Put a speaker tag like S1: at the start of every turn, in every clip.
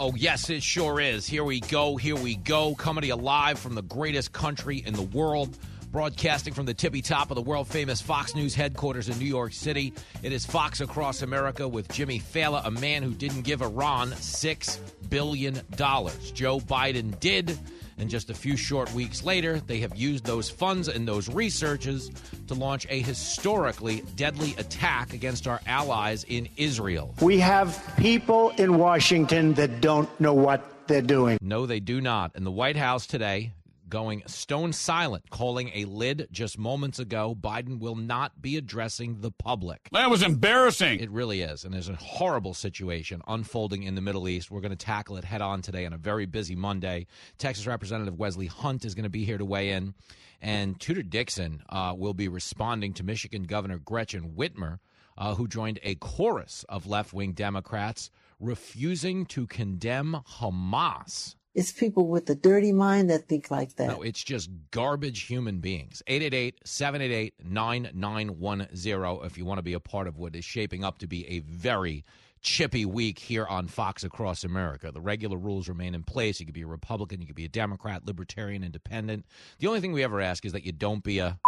S1: Oh, yes, it sure is. Here we go. Here we go. Coming to you live from the greatest country in the world. Broadcasting from the tippy top of the world famous Fox News headquarters in New York City. It is Fox Across America with Jimmy Failla, a man who didn't give Iran $6 billion. Joe Biden did. And just a few short weeks later, they have used those funds and those researches to launch a historically deadly attack against our allies in Israel.
S2: We have people in Washington that don't know what they're doing.
S1: No, they do not. And the White House today going stone silent, calling a lid just moments ago. Biden will not be addressing the public.
S3: That was embarrassing.
S1: It really is. And there's a horrible situation unfolding in the Middle East. We're going to tackle it head on today on a very busy Monday. Texas Representative Wesley Hunt is going to be here to weigh in. And Tudor Dixon uh, will be responding to Michigan Governor Gretchen Whitmer, uh, who joined a chorus of left wing Democrats refusing to condemn Hamas
S4: it's people with the dirty mind that think like that.
S1: No, it's just garbage human beings. 888 788 9910 if you want to be a part of what is shaping up to be a very chippy week here on Fox Across America. The regular rules remain in place. You could be a Republican, you could be a Democrat, Libertarian, Independent. The only thing we ever ask is that you don't be a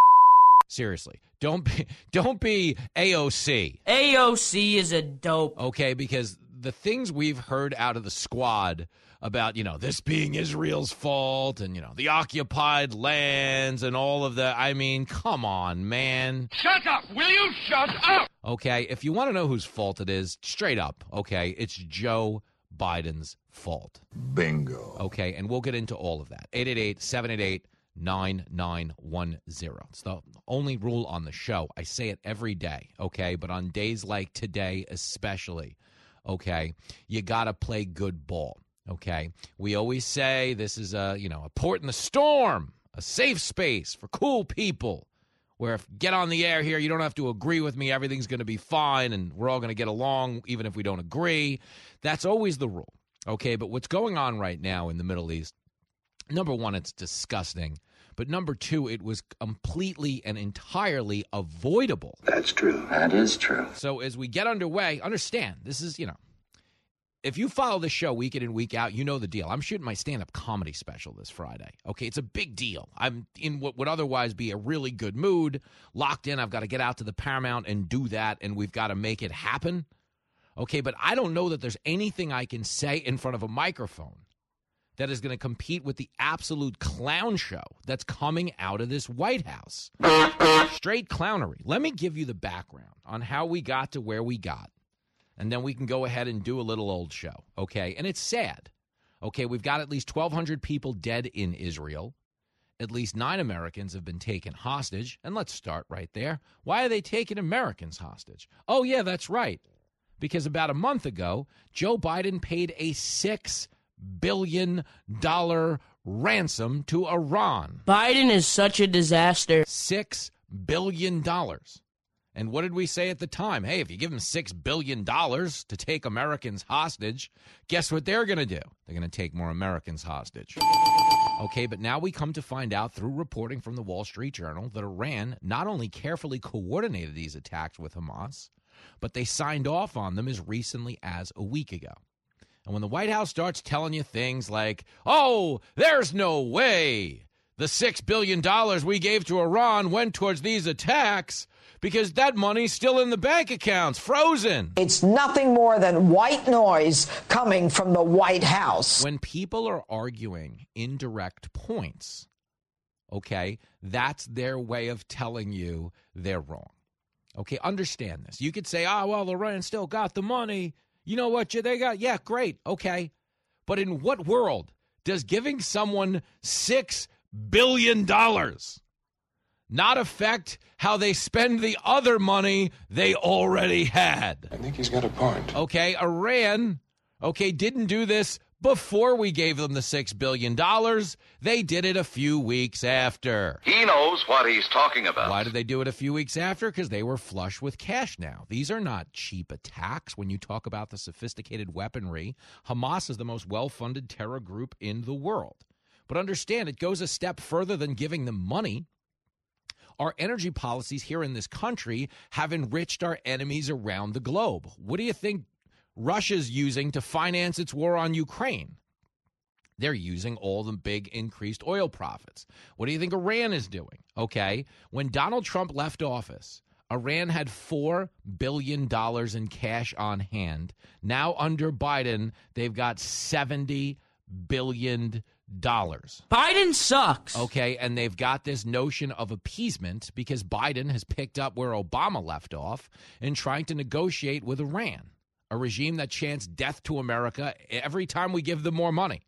S1: seriously don't be don't be aoc
S5: aoc is a dope
S1: okay because the things we've heard out of the squad about, you know, this being Israel's fault and, you know, the occupied lands and all of that. I mean, come on, man.
S3: Shut up! Will you shut up?
S1: Okay, if you want to know whose fault it is, straight up, okay, it's Joe Biden's fault.
S6: Bingo.
S1: Okay, and we'll get into all of that. 888 788 9910. It's the only rule on the show. I say it every day, okay, but on days like today, especially, okay, you got to play good ball. Okay. We always say this is a, you know, a port in the storm, a safe space for cool people. Where if get on the air here, you don't have to agree with me. Everything's going to be fine and we're all going to get along even if we don't agree. That's always the rule. Okay. But what's going on right now in the Middle East, number one, it's disgusting. But number two, it was completely and entirely avoidable.
S6: That's true. That is true.
S1: So as we get underway, understand this is, you know, if you follow the show week in and week out, you know the deal. I'm shooting my stand up comedy special this Friday. Okay, it's a big deal. I'm in what would otherwise be a really good mood, locked in. I've got to get out to the Paramount and do that, and we've got to make it happen. Okay, but I don't know that there's anything I can say in front of a microphone that is going to compete with the absolute clown show that's coming out of this White House. Straight clownery. Let me give you the background on how we got to where we got and then we can go ahead and do a little old show. Okay. And it's sad. Okay. We've got at least 1,200 people dead in Israel. At least nine Americans have been taken hostage. And let's start right there. Why are they taking Americans hostage? Oh, yeah, that's right. Because about a month ago, Joe Biden paid a $6 billion ransom to Iran.
S5: Biden is such a disaster.
S1: $6 billion. And what did we say at the time? Hey, if you give them $6 billion to take Americans hostage, guess what they're going to do? They're going to take more Americans hostage. Okay, but now we come to find out through reporting from the Wall Street Journal that Iran not only carefully coordinated these attacks with Hamas, but they signed off on them as recently as a week ago. And when the White House starts telling you things like, oh, there's no way the $6 billion we gave to Iran went towards these attacks, because that money's still in the bank accounts, frozen.
S7: It's nothing more than white noise coming from the White House.
S1: When people are arguing indirect points, okay, that's their way of telling you they're wrong. Okay, understand this. You could say, oh, well, Iran still got the money. You know what? They got, yeah, great. Okay. But in what world does giving someone $6 billion dollars not affect how they spend the other money they already had.
S6: I think he's got a point.
S1: Okay, Iran, okay, didn't do this before we gave them the $6 billion. They did it a few weeks after.
S8: He knows what he's talking about.
S1: Why did they do it a few weeks after? Because they were flush with cash now. These are not cheap attacks. When you talk about the sophisticated weaponry, Hamas is the most well funded terror group in the world. But understand, it goes a step further than giving them money. Our energy policies here in this country have enriched our enemies around the globe. What do you think Russia's using to finance its war on Ukraine? They're using all the big increased oil profits. What do you think Iran is doing? Okay. When Donald Trump left office, Iran had $4 billion in cash on hand. Now, under Biden, they've got $70 billion.
S5: Biden sucks.
S1: Okay. And they've got this notion of appeasement because Biden has picked up where Obama left off in trying to negotiate with Iran, a regime that chants death to America every time we give them more money.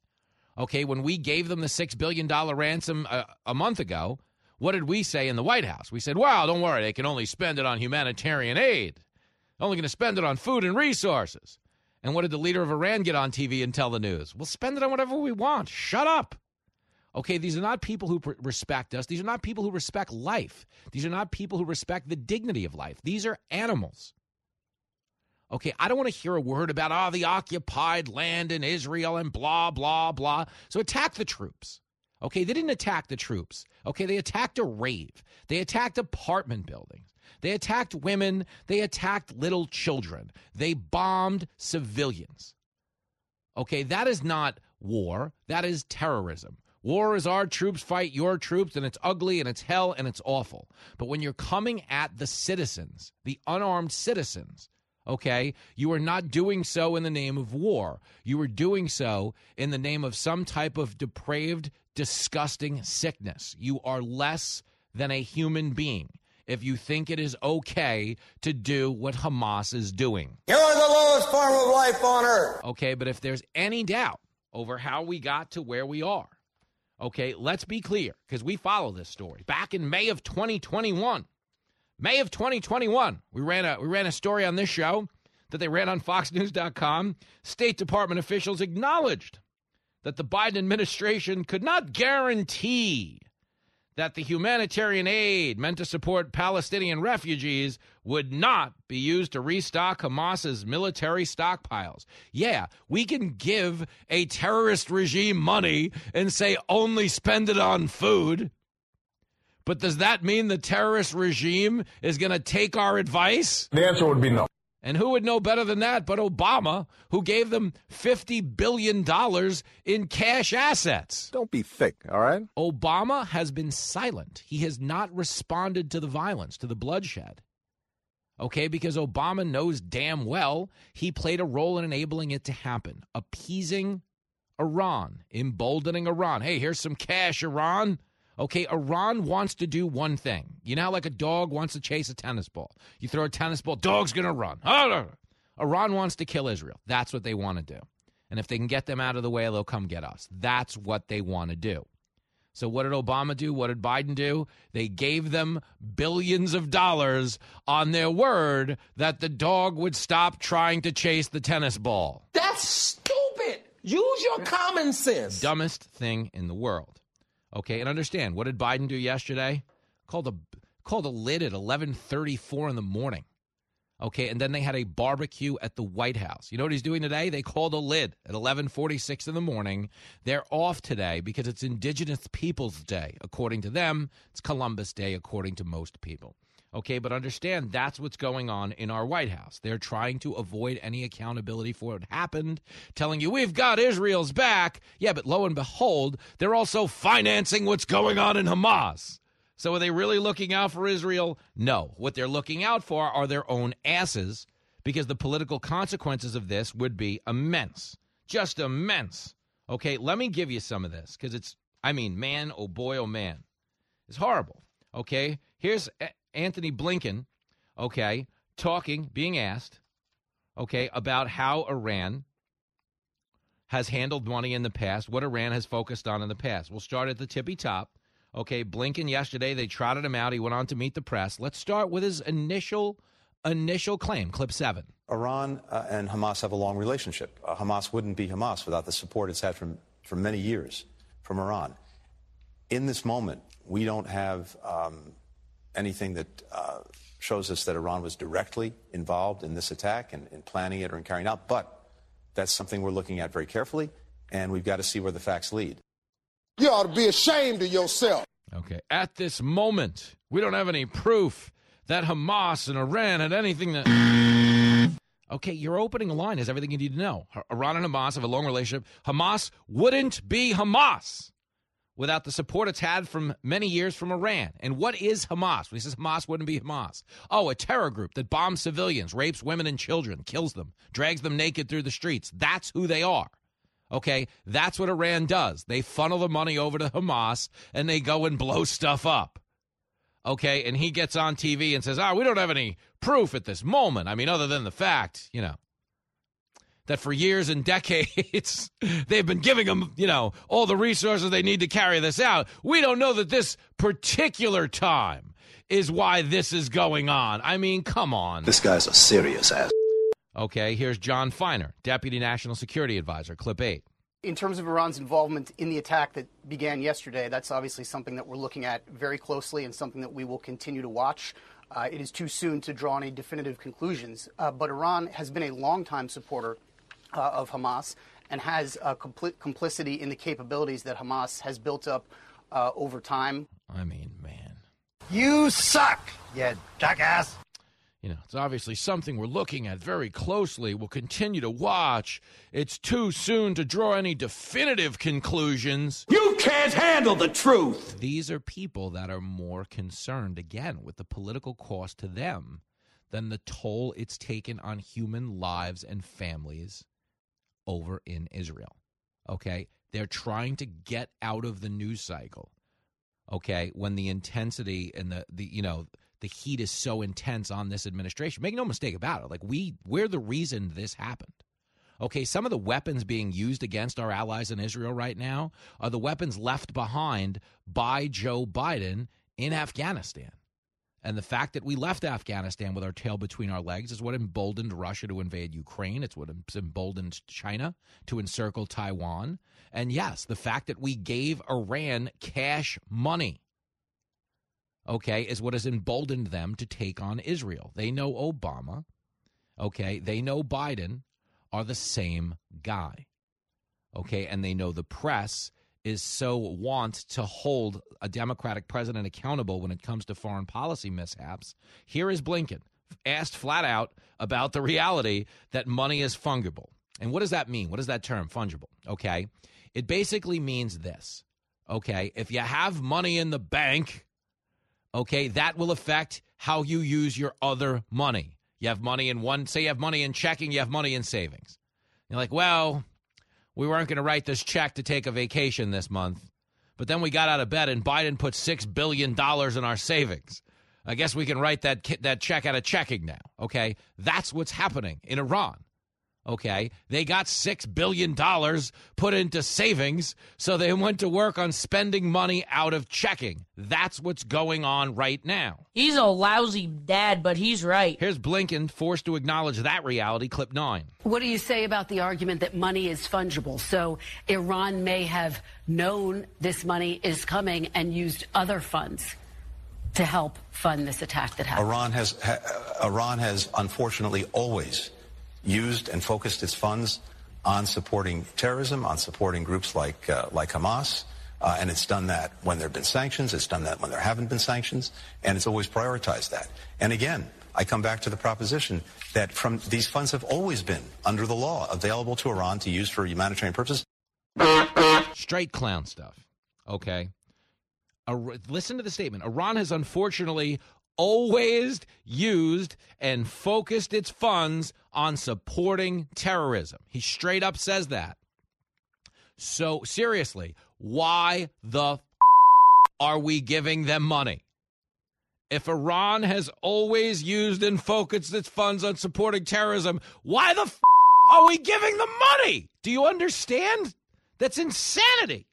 S1: Okay, when we gave them the $6 billion ransom a, a, month ago, what did we say in the White House? We said, well, don't worry, they can only spend it on humanitarian aid. Only going to spend it on food and resources. And what did the leader of Iran get on TV and tell the news? We'll spend it on whatever we want. Shut up. Okay, these are not people who pr- respect us. These are not people who respect life. These are not people who respect the dignity of life. These are animals. Okay, I don't want to hear a word about oh the occupied land in Israel and blah blah blah. So attack the troops. Okay, they didn't attack the troops. Okay, they attacked a rave. They attacked apartment buildings. They attacked women. They attacked little children. They bombed civilians. Okay, that is not war. That is terrorism. War is our troops fight your troops, and it's ugly and it's hell and it's awful. But when you're coming at the citizens, the unarmed citizens, okay? You are not doing so in the name of war. You are doing so in the name of some type of depraved, disgusting sickness. You are less than a human being if you think it is okay to do what Hamas is doing.
S9: You're the lowest form of life on earth.
S1: Okay, but if there's any doubt over how we got to where we are, okay, let's be clear because we follow this story. Back in May of 2021, May of 2021, we ran a we ran a story on this show that they ran on foxnews.com. State Department officials acknowledged that the Biden administration could not guarantee that the humanitarian aid meant to support Palestinian refugees would not be used to restock Hamas's military stockpiles. Yeah, we can give a terrorist regime money and say only spend it on food. But does that mean the terrorist regime is going to take our advice?
S10: The answer would be no.
S1: And who would know better than that but Obama, who gave them $50 billion in cash assets?
S10: Don't be thick, all right?
S1: Obama has been silent. He has not responded to the violence, to the bloodshed. Okay, because Obama knows damn well he played a role in enabling it to happen, appeasing Iran, emboldening Iran. Hey, here's some cash, Iran. Okay, Iran wants to do one thing. You know, like a dog wants to chase a tennis ball. You throw a tennis ball, dog's going to run. Iran wants to kill Israel. That's what they want to do. And if they can get them out of the way, they'll come get us. That's what they want to do. So, what did Obama do? What did Biden do? They gave them billions of dollars on their word that the dog would stop trying to chase the tennis ball.
S9: That's stupid. Use your common sense.
S1: Dumbest thing in the world. Okay, and understand what did Biden do yesterday? Called a called a lid at eleven thirty four in the morning. Okay, and then they had a barbecue at the White House. You know what he's doing today? They called a lid at eleven forty six in the morning. They're off today because it's Indigenous Peoples Day, according to them. It's Columbus Day, according to most people. Okay, but understand that's what's going on in our White House. They're trying to avoid any accountability for what happened, telling you we've got Israel's back. Yeah, but lo and behold, they're also financing what's going on in Hamas. So are they really looking out for Israel? No. What they're looking out for are their own asses because the political consequences of this would be immense. Just immense. Okay, let me give you some of this because it's, I mean, man, oh boy, oh man. It's horrible. Okay, here's eh, Antony Blinken, okay, talking, being asked, okay, about how Iran has handled money in the past, what Iran has focused on in the past. We'll start at the tippy top. Okay, Blinken yesterday, they trotted him out. He went on to meet the press. Let's start with his initial initial claim, clip 7.
S11: Iran uh, and Hamas have a long relationship. Uh, Hamas wouldn't be Hamas without the support it's had from, for many years from Iran. In this moment, we don't have um, anything that uh, shows us that Iran was directly involved in this attack and in planning it or in carrying out, but that's something we're looking at very carefully, and we've got to see where the facts lead.
S12: You ought to be ashamed of yourself.
S1: Okay. At this moment, we don't have any proof that Hamas and Iran had anything that. Okay, your opening line is everything you need to know. Iran and Hamas have a long relationship. Hamas wouldn't be Hamas without the support it's had from many years from Iran. And what is Hamas? He says Hamas wouldn't be Hamas. Oh, a terror group that bombs civilians, rapes women and children, kills them, drags them naked through the streets. That's who they are. Okay, that's what Iran does. They funnel the money over to Hamas and they go and blow stuff up. Okay, and he gets on TV and says, "Ah, oh, we don't have any proof at this moment. I mean, other than the fact, you know, that for years and decades they've been giving them, you know, all the resources they need to carry this out. We don't know that this particular time is why this is going on. I mean, come on.
S13: This guy's a serious ass.
S1: Okay, here's Jon Finer, Deputy National Security Advisor, clip 8.
S14: In terms of Iran's involvement in the attack that began yesterday, that's obviously something that we're looking at very closely and something that we will continue to watch. Uh, it is too soon to draw any definitive conclusions, uh, but Iran has been a longtime supporter uh, of Hamas and has a complete complicity in the capabilities that Hamas has built up uh, over time.
S1: I mean, man.
S15: You suck, you jackass
S1: you know, it's obviously something we're looking at very closely. We'll continue to watch. It's too soon to draw any definitive conclusions.
S15: You can't handle the truth.
S1: These are people that are more concerned, again, with the political cost to them than the toll it's taken on human lives and families over in Israel. Okay? They're trying to get out of the news cycle. Okay? When the intensity and the, the you know, the heat is so intense on this administration. Make no mistake about it. Like we we're the reason this happened. Okay, some of the weapons being used against our allies in Israel right now are the weapons left behind by Joe Biden in Afghanistan. And the fact that we left Afghanistan with our tail between our legs is what emboldened Russia to invade Ukraine. It's what emboldened China to encircle Taiwan. And yes, the fact that we gave Iran cash money okay, is what has emboldened them to take on Israel. They know Obama, okay, they know Biden are the same guy, okay, and they know the press is so want to hold a Democratic president accountable when it comes to foreign policy mishaps. Here is Blinken asked flat out about the reality that money is fungible. And what does that mean? What is that term, fungible? Okay. It basically means this. Okay. If you have money in the bank, okay, that will affect how you use your other money. You have money in one, say you have money in checking, you have money in savings. You're like, well, we weren't going to write this check to take a vacation this month, but then we got out of bed and Biden put $6 billion in our savings. I guess we can write that, that check out of checking now, okay? That's what's happening in Iran. Okay. They got $6 billion put into savings, so they went to work on spending money out of checking. That's what's going on right now.
S5: He's a lousy dad, but he's right.
S1: Here's Blinken forced to acknowledge that reality, clip nine.
S16: What do you say about the argument that money is fungible? So Iran may have known this money is coming and used other funds to help fund this attack that happened.
S11: Iran has, ha, Iran has unfortunately always used and focused its funds on supporting terrorism, on supporting groups like, uh, like Hamas. Uh, and it's done that when there have been sanctions. It's done that when there haven't been sanctions. And it's always prioritized that. And again, I come back to the proposition that from these funds have always been, under the law, available to Iran to use for humanitarian purposes.
S1: Straight clown stuff. Okay. listen to the statement. Iran has unfortunately always used and focused its funds on supporting terrorism. He straight up says that. So, seriously, why the f- are we giving them money? If Iran has always used and focused its funds on supporting terrorism, why the f- are we giving them money? Do you understand? That's insanity.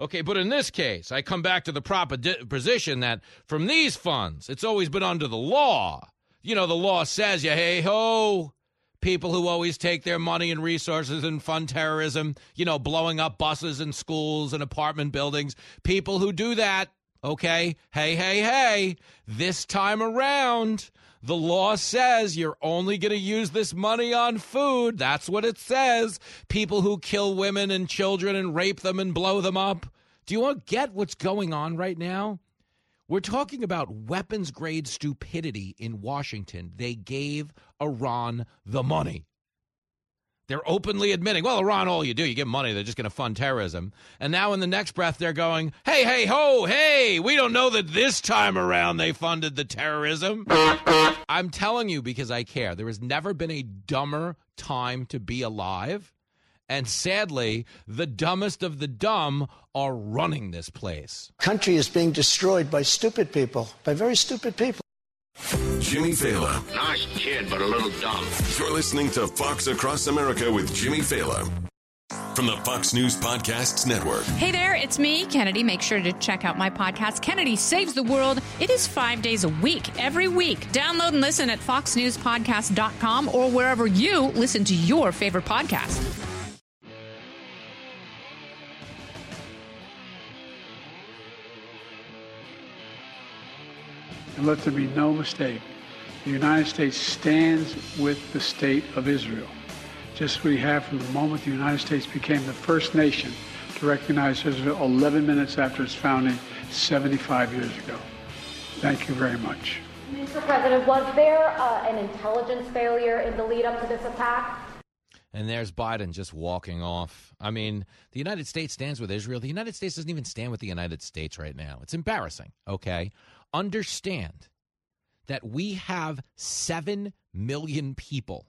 S1: Okay, but in this case, I come back to the proposition that from these funds, it's always been under the law. You know, the law says you, hey ho, people who always take their money and resources and fund terrorism, you know, blowing up buses and schools and apartment buildings, people who do that, okay, hey, hey, hey, this time around, the law says you're only going to use this money on food. That's what it says. People who kill women and children and rape them and blow them up. Do you want to get what's going on right now? We're talking about weapons grade stupidity in Washington. They gave Iran the money. They're openly admitting, well, Iran, all you do, you give money, they're just going to fund terrorism. And now in the next breath, they're going, hey, hey, ho, hey, we don't know that this time around they funded the terrorism. I'm telling you because I care. There has never been a dumber time to be alive. And sadly, the dumbest of the dumb are running this place.
S2: Country is being destroyed by stupid people, by very stupid people.
S17: Jimmy Failla.
S8: Nice kid, but a little dumb.
S17: You're listening to Fox Across America with Jimmy Failla. From the Fox News Podcasts Network.
S18: Hey there, it's me, Kennedy. Make sure to check out my podcast, Kennedy Saves the World. It is five days a week, every week. Download and listen at foxnewspodcast.com or wherever you listen to your favorite podcast.
S13: And let there be no mistake. The United States stands with the state of Israel, just as we have from the moment the United States became the first nation to recognize Israel 11 minutes after its founding 75 years ago. Thank you very much.
S19: Mr. President, was there uh, an intelligence failure in the lead up to this attack?
S1: And there's Biden just walking off. I mean, the United States stands with Israel. The United States doesn't even stand with the United States right now. It's embarrassing, okay? Understand that we have 7 million people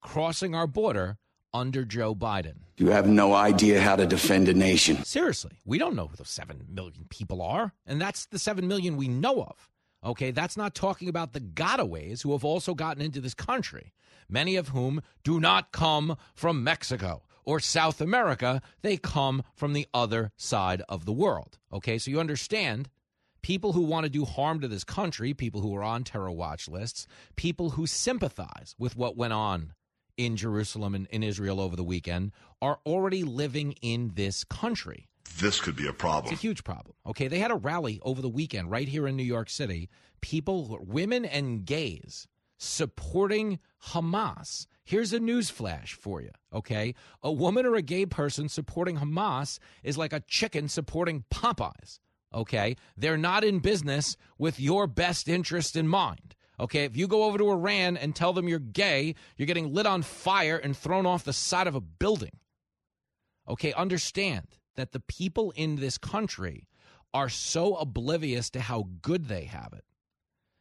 S1: crossing our border under Joe Biden.
S20: You have no idea how to defend a nation.
S1: Seriously, we don't know who those 7 million people are. And that's the 7 million we know of. Okay, that's not talking about the gotaways who have also gotten into this country, many of whom do not come from Mexico or South America. They come from the other side of the world. Okay, so you understand people who want to do harm to this country, people who are on terror watch lists, people who sympathize with what went on in Jerusalem and in Israel over the weekend are already living in this country.
S21: This could be a problem.
S1: It's a huge problem. Okay, they had a rally over the weekend right here in New York City. People, women and gays supporting Hamas. Here's a news flash for you, okay? A woman or a gay person supporting Hamas is like a chicken supporting Popeyes, okay? They're not in business with your best interest in mind. Okay, if you go over to Iran and tell them you're gay, you're getting lit on fire and thrown off the side of a building. Okay, understand that the people in this country are so oblivious to how good they have it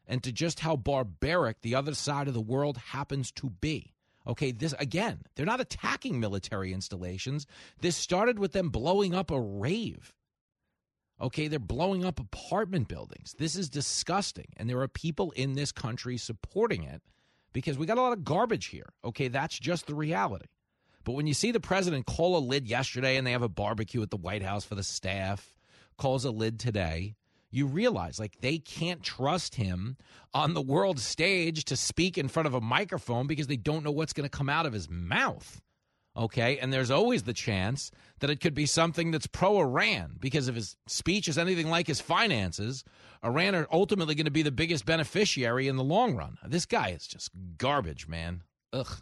S1: and to just how barbaric the other side of the world happens to be. Okay, this again, they're not attacking military installations. This started with them blowing up a rave. Okay, they're blowing up apartment buildings. This is disgusting. And there are people in this country supporting it because we got a lot of garbage here. Okay, that's just the reality. But when you see the president call a lid yesterday and they have a barbecue at the White House for the staff, calls a lid today, you realize like they can't trust him on the world stage to speak in front of a microphone because they don't know what's going to come out of his mouth. Okay. And there's always the chance that it could be something that's pro Iran because if his speech is anything like his finances, Iran are ultimately going to be the biggest beneficiary in the long run. This guy is just garbage, man. Ugh.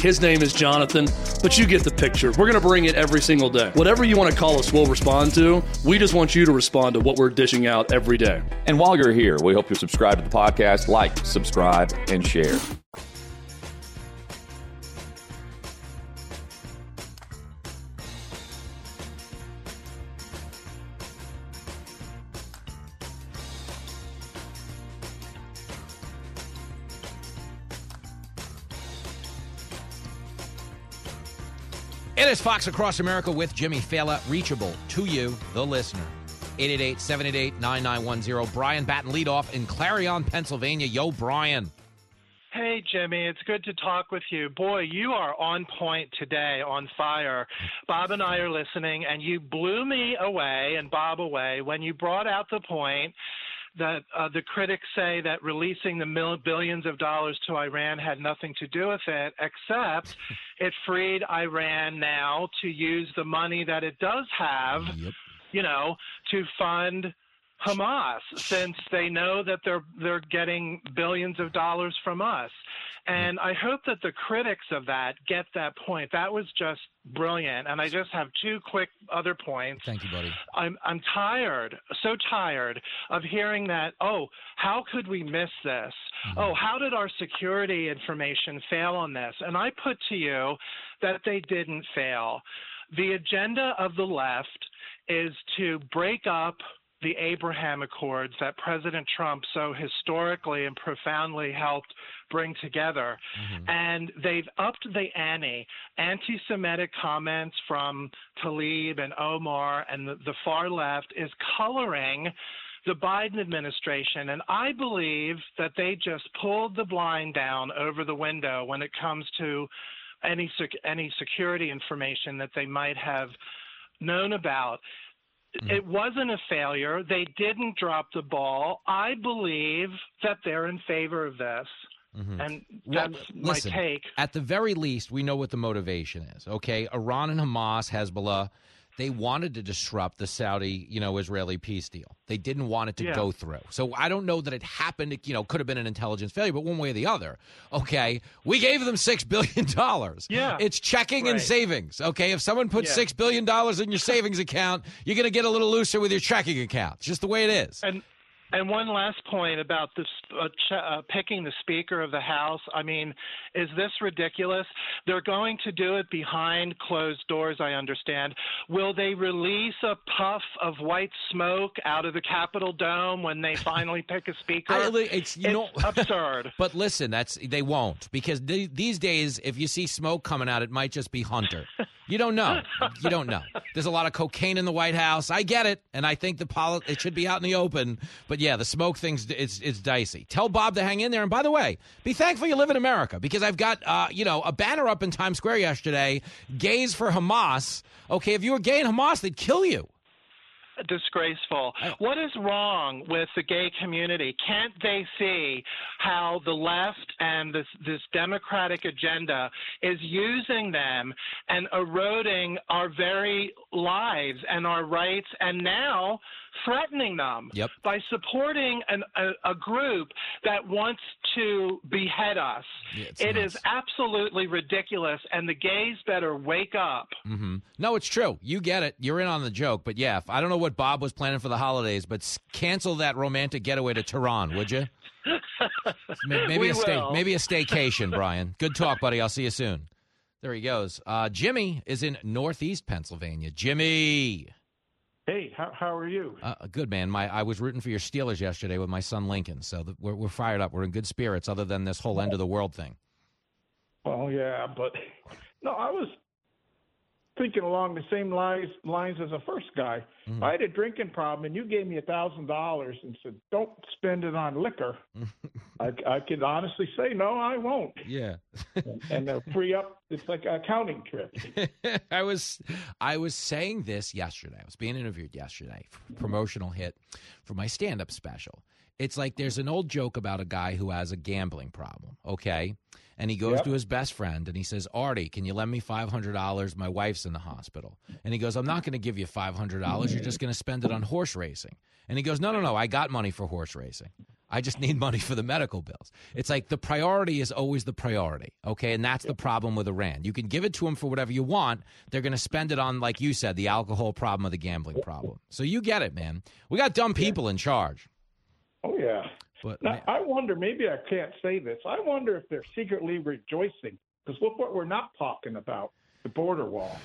S22: His name is Jonathan, but you get the picture. We're going to bring it every single day. Whatever you want to call us, we'll respond to. We just want you to respond to what we're dishing out every day.
S23: And while you're here, we hope you subscribe to the podcast, like, subscribe, and share.
S1: It is Fox Across America with Jimmy Failla, reachable to you, the listener. 888 788 9910. Brian Batten leadoff in Clarion, Pennsylvania. Yo, Brian.
S24: Hey, Jimmy, it's good to talk with you. Boy, you are on point today, on fire. Bob and I are listening, and you blew me away and Bob away when you brought out the point that uh, the critics say that releasing the mil- billions of dollars to Iran had nothing to do with it, except it freed Iran now to use the money that it does have,
S1: yep.
S24: you know, to fund Hamas since they know that they're they're getting billions of dollars from us. And I hope that the critics of that get that point. That was just brilliant. And I just have two quick other points.
S1: Thank you, buddy.
S24: I'm I'm tired, so tired of hearing that, oh, how could we miss this?
S1: Mm-hmm.
S24: Oh, how did our security information fail on this? And I put to you that they didn't fail. The agenda of the left is to break up the Abraham Accords that President Trump so historically and profoundly helped bring together.
S1: Mm-hmm.
S24: And they've upped the ante. Anti Semitic comments from Tlaib and Omar and the, the far left is coloring the Biden administration. And I believe that they just pulled the blind down over the window when it comes to any, sec- any security information that they might have known about it wasn't a failure. They didn't drop the ball. I believe that they're in favor of this.
S1: Mm-hmm.
S24: And
S1: Well,
S24: that's my take.
S1: At the very least, we know what the motivation is. Okay, Iran and Hamas, Hezbollah, they wanted to disrupt the Saudi, you know, Israeli peace deal. They didn't want it to
S24: Yeah.
S1: go through. So I don't know that it happened. It, you know, could have been an intelligence failure, but one way or the other. Okay, we gave them six billion dollars.
S24: Yeah.
S1: it's checking and savings. Okay, if someone puts
S24: Yeah.
S1: six billion dollars in your savings account, you're going to get a little looser with your checking account. It's just the way it is.
S24: And and one last point about this uh, ch- uh, picking the Speaker of the House. I mean, is this ridiculous? They're going to do it behind closed doors. I understand. Will they release a puff of white smoke out of the Capitol dome when they finally pick a Speaker?
S1: I, it's you know
S24: absurd.
S1: But listen, that's they won't because th- these days, if you see smoke coming out, it might just be Hunter. You don't know. You don't know. There's a lot of cocaine in the White House. I get it, and I think the poli- it should be out in the open. But yeah, the smoke thing's it's it's dicey. Tell Bob to hang in there. And by the way, be thankful you live in America because I've got uh, you know a banner up in Times Square yesterday. Gays for Hamas. Okay, if you were gay in Hamas, they'd kill you.
S24: Disgraceful. Oh. What is wrong with the gay community? Can't they see how the left and this this democratic agenda is using them and eroding our very lives and our rights and now threatening them
S1: Yep.
S24: by supporting an, a, a group that wants to behead us.
S1: it's
S24: It
S1: nuts.
S24: is absolutely ridiculous and the gays better wake up.
S1: hmm No, it's true. You get it. You're in on the joke. But yeah, I don't know what Bob was planning for the holidays, but cancel that romantic getaway to Tehran, would you? Maybe
S24: We
S1: a stay, maybe a staycation, Brian. Good talk, buddy. I'll see you soon. There he goes. Uh, Jimmy is in Northeast Pennsylvania. Jimmy,
S25: Hey, how, how are you?
S1: uh, good man. My I was rooting for your Steelers yesterday with my son Lincoln, so the, we're, we're fired up. We're in good spirits. Other than this whole end of the world thing.
S25: Well, yeah, but no, I was thinking along the same lines lines as the first guy.
S1: Mm-hmm.
S25: I had a drinking problem, and you gave me a thousand dollars and said, "Don't spend it on liquor." I, I could honestly say, "No, I won't,"
S1: Yeah.
S25: and they'll free up. It's like an accounting trip.
S1: I was I was saying this yesterday. I was being interviewed yesterday, promotional hit for my stand-up special. It's like there's an old joke about a guy who has a gambling problem, okay? And he goes
S26: Yep.
S1: to his best friend and he says, "Artie, can you lend me $500? My wife's in the hospital." And he goes, "I'm not going to give you $500. You're just going to spend it on horse racing." And he goes, "No, no, no. I got money for horse racing. I just need money for the medical bills." It's like the priority is always the priority, okay? And that's the problem with Iran. You can give it to them for whatever you want. They're going to spend it on, like you said, the alcohol problem or the gambling problem. So you get it, man. We got dumb people in charge.
S25: Oh yeah.
S1: But
S25: Now, I wonder. Maybe I can't say this. I wonder if they're secretly rejoicing because look what we're not talking about: the border wall.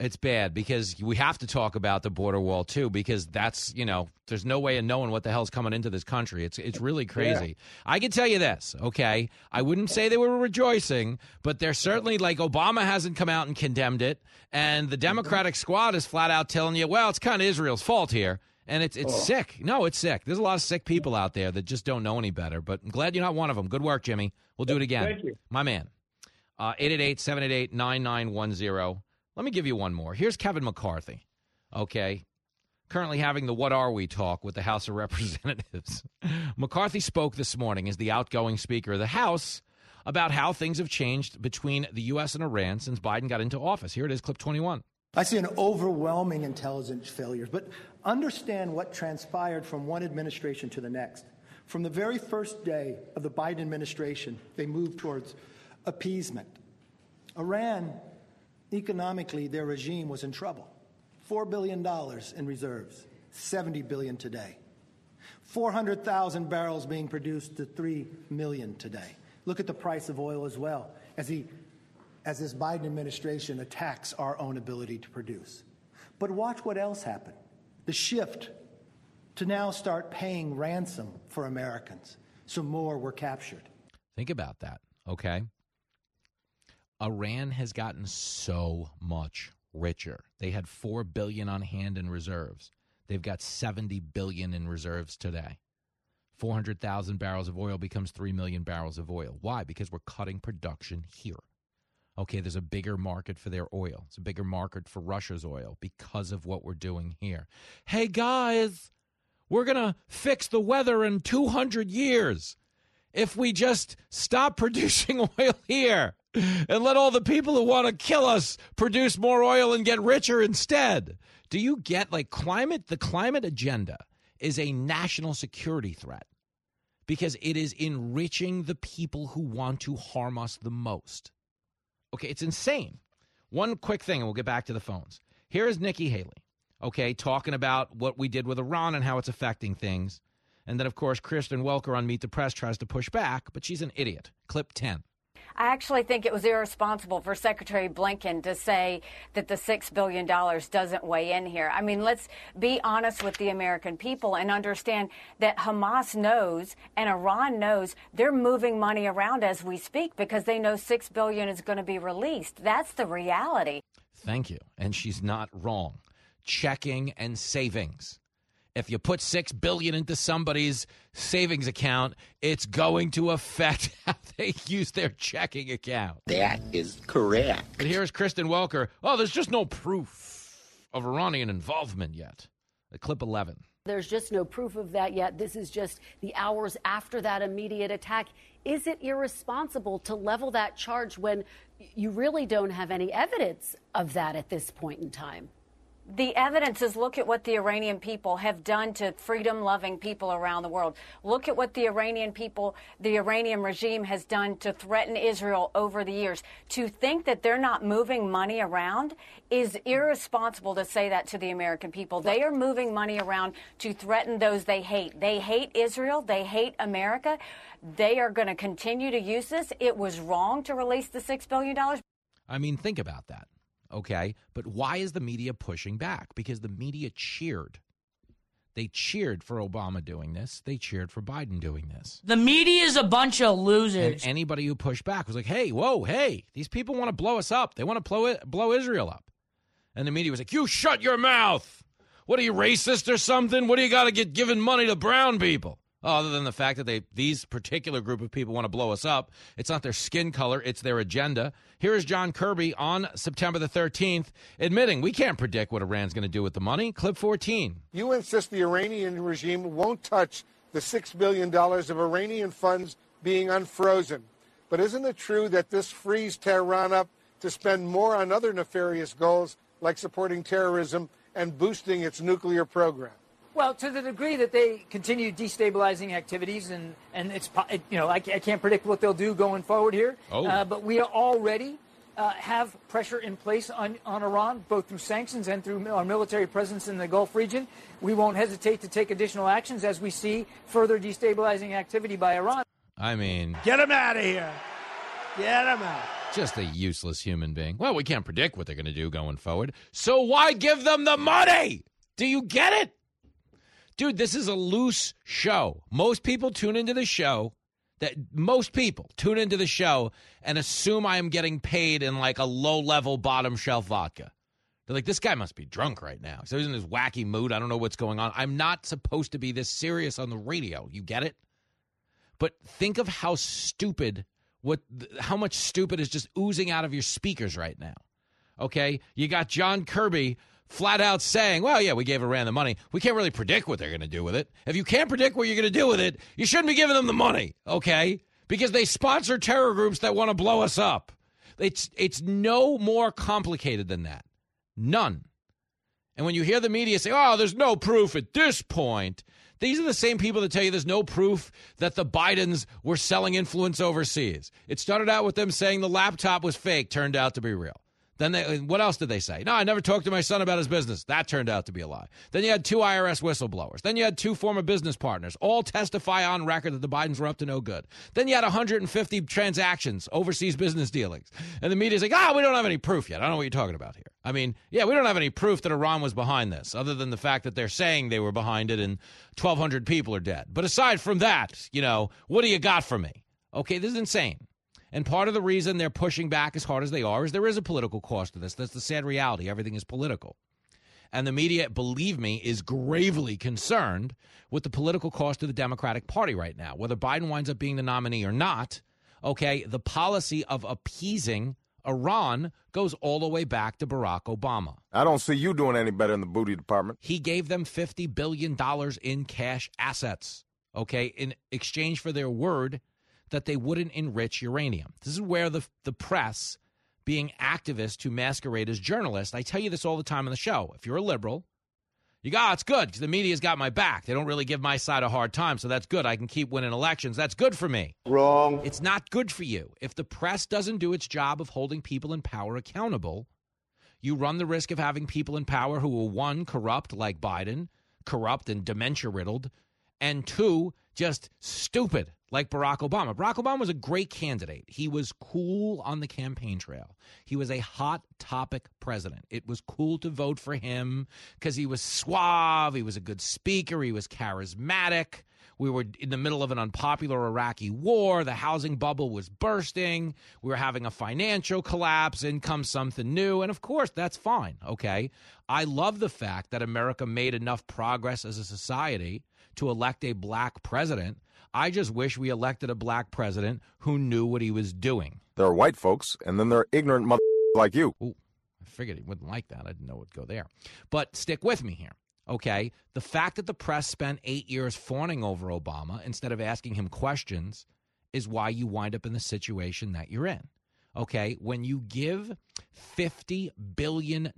S1: It's bad because we have to talk about the border wall too, because that's you know there's no way of knowing what the hell's coming into this country. It's it's really crazy. I can tell you this, okay? I wouldn't say they were rejoicing, but they're certainly like Obama hasn't come out and condemned it, and the mm-hmm. Democratic squad is flat out telling you, well, it's kind of Israel's fault here. And it's it's
S25: Oh.
S1: sick. No, it's sick. There's a lot of sick people out there that just don't know any better. But I'm glad you're not one of them. Good work, Jimmy. We'll do it again.
S25: Thank you.
S1: My man. Uh, 888-788-9910. Let me give you one more. Here's Kevin McCarthy. Okay. Currently having the What Are We talk with the House of Representatives. McCarthy spoke this morning as the outgoing Speaker of the House about how things have changed between the U.S. and Iran since Biden got into office. Here it is, clip 21.
S26: I see an overwhelming intelligence failures, but understand what transpired from one administration to the next. From the very first day of the Biden administration, they moved towards appeasement. Iran, economically, their regime was in trouble. $4 billion in reserves, 70 billion today. 400,000 barrels being produced to 3 million today. Look at the price of oil as well, as he as this Biden administration attacks our own ability to produce. But watch what else happened. The shift to now start paying ransom for Americans so more were captured.
S1: Think about that, okay? Iran has gotten so much richer. They had 4 billion on hand in reserves. They've got 70 billion in reserves today. 400,000 barrels of oil becomes 3 million barrels of oil. Why? Because we're cutting production here. Okay, there's a bigger market for their oil. It's a bigger market for Russia's oil because of what we're doing here. Hey guys, we're going to fix the weather in 200 years if we just stop producing oil here and let all the people who want to kill us produce more oil and get richer instead. Do you get like climate? The climate agenda is a national security threat because it is enriching the people who want to harm us the most. Okay, it's insane. One quick thing, and we'll get back to the phones. Here is Nikki Haley, okay, talking about what we did with Iran and how it's affecting things. And then, of course, Kristen Welker on Meet the Press tries to push back, but she's an idiot. Clip 10.
S27: I actually think it was irresponsible for Secretary Blinken to say that the $6 billion doesn't weigh in here. I mean, let's be honest with the American people and understand that Hamas knows and Iran knows they're moving money around as we speak because they know 6 billion is going to be released. That's the reality.
S1: Thank you. And she's not wrong. Checking and savings. If you put 6 billion into somebody's savings account, it's going to affect how they use their checking account.
S8: That is correct.
S1: But here's Kristen Welker. Oh, there's just no proof of Iranian involvement yet. Clip 11.
S16: There's just no proof of that yet. This is just the hours after that immediate attack. Is it irresponsible to level that charge when you really don't have any evidence of that at this point in time?
S27: The evidence is look at what the Iranian people have done to freedom loving people around the world. Look at what the Iranian people, the Iranian regime has done to threaten Israel over the years. To think that they're not moving money around is irresponsible to say that to the American people. They are moving money around to threaten those they hate. They hate Israel. They hate America. They are going to continue to use this. It was wrong to release the $6 billion.
S1: I mean, think about that. Okay. But why is the media pushing back? Because the media cheered. They cheered for Obama doing this. They cheered for Biden doing this.
S5: The media is a bunch of losers.
S1: And anybody who pushed back was like, hey, whoa, hey, these people want to blow us up. They want to blow, it, blow Israel up. And the media was like, you shut your mouth. What are you, racist or something? What do you got to get giving money to brown people? Other than the fact that they these particular group of people want to blow us up, it's not their skin color, it's their agenda. Here is John Kirby on September the 13th admitting we can't predict what Iran's going to do with the money. Clip 14.
S12: You insist the Iranian regime won't touch the $6 billion of Iranian funds being unfrozen. But isn't it true that this frees Tehran up to spend more on other nefarious goals like supporting terrorism and boosting its nuclear program?
S28: Well, to the degree that they continue destabilizing activities, and and it's you know I, I can't predict what they'll do going forward here.
S29: Oh.
S28: Uh, but we already uh, have pressure in place on on Iran, both through sanctions and through our military presence in the Gulf region. We won't hesitate to take additional actions as we see further destabilizing activity by Iran.
S1: I mean,
S29: Get him out of here. Get him out.
S1: just a useless human being. Well, we can't predict what they're going to do going forward. So why give them the money? Do you get it? Dude, this is a loose show. Most people tune into the show that most people tune into the show and assume I am getting paid in like a low level bottom shelf vodka. They're like, this guy must be drunk right now. So he's in this wacky mood. I don't know what's going on. I'm not supposed to be this serious on the radio. You get it? But think of how stupid what how much stupid is just oozing out of your speakers right now. Okay? You got John Kirby flat out saying, well, yeah, we gave Iran the money. We can't really predict what they're going to do with it. If you can't predict what you're going to do with it, you shouldn't be giving them the money, okay? Because they sponsor terror groups that want to blow us up. It's it's no more complicated than that. None. And when you hear the media say, oh, there's no proof at this point, these are the same people that tell you there's no proof that the Bidens were selling influence overseas. It started out with them saying the laptop was fake, turned out to be real. Then they, what else did they say? No, I never talked to my son about his business. That turned out to be a lie. Then you had two IRS whistleblowers. Then you had two former business partners, all testify on record that the Bidens were up to no good. Then you had 150 transactions, overseas business dealings. And the media's like, ah, we don't have any proof yet. I don't know what you're talking about here. I mean, yeah, we don't have any proof that Iran was behind this, other than the fact that they're saying they were behind it and 1,200 people are dead. But aside from that, you know, what do you got for me? Okay, this is insane. And part of the reason they're pushing back as hard as they are is there is a political cost to this. That's the sad reality. Everything is political. And the media, believe me, is gravely concerned with the political cost of the Democratic Party right now. Whether Biden winds up being the nominee or not, okay, the policy of appeasing Iran goes all the way back to Barack Obama.
S30: I don't see you doing any better in the booty department.
S1: He gave them $50 billion in cash assets, okay, in exchange for their word that they wouldn't enrich uranium. This is where the the press, being activists who masquerade as journalists, I tell you this all the time on the show. If you're a liberal, you go, oh, it's good because the media's got my back. They don't really give my side a hard time, so that's good. I can keep winning elections. That's good for me.
S30: Wrong.
S1: It's not good for you. If the press doesn't do its job of holding people in power accountable, you run the risk of having people in power who are one, corrupt like Biden, corrupt and dementia riddled, and two, just stupid like Barack Obama. Barack Obama was a great candidate. He was cool on the campaign trail. He was a hot topic president. It was cool to vote for him because he was suave, he was a good speaker, he was charismatic. We were in the middle of an unpopular Iraqi war. The housing bubble was bursting. We were having a financial collapse. In comes something new. And of course, that's fine. Okay. I love the fact that America made enough progress as a society to elect a black president I just wish we elected a black president who knew what he was doing.
S30: There are white folks, and then there are ignorant mother like you.
S1: Ooh, I figured he wouldn't like that. I didn't know it would go there. But stick with me here. Okay. The fact that the press spent eight years fawning over Obama instead of asking him questions is why you wind up in the situation that you're in. Okay. When you give $50 billion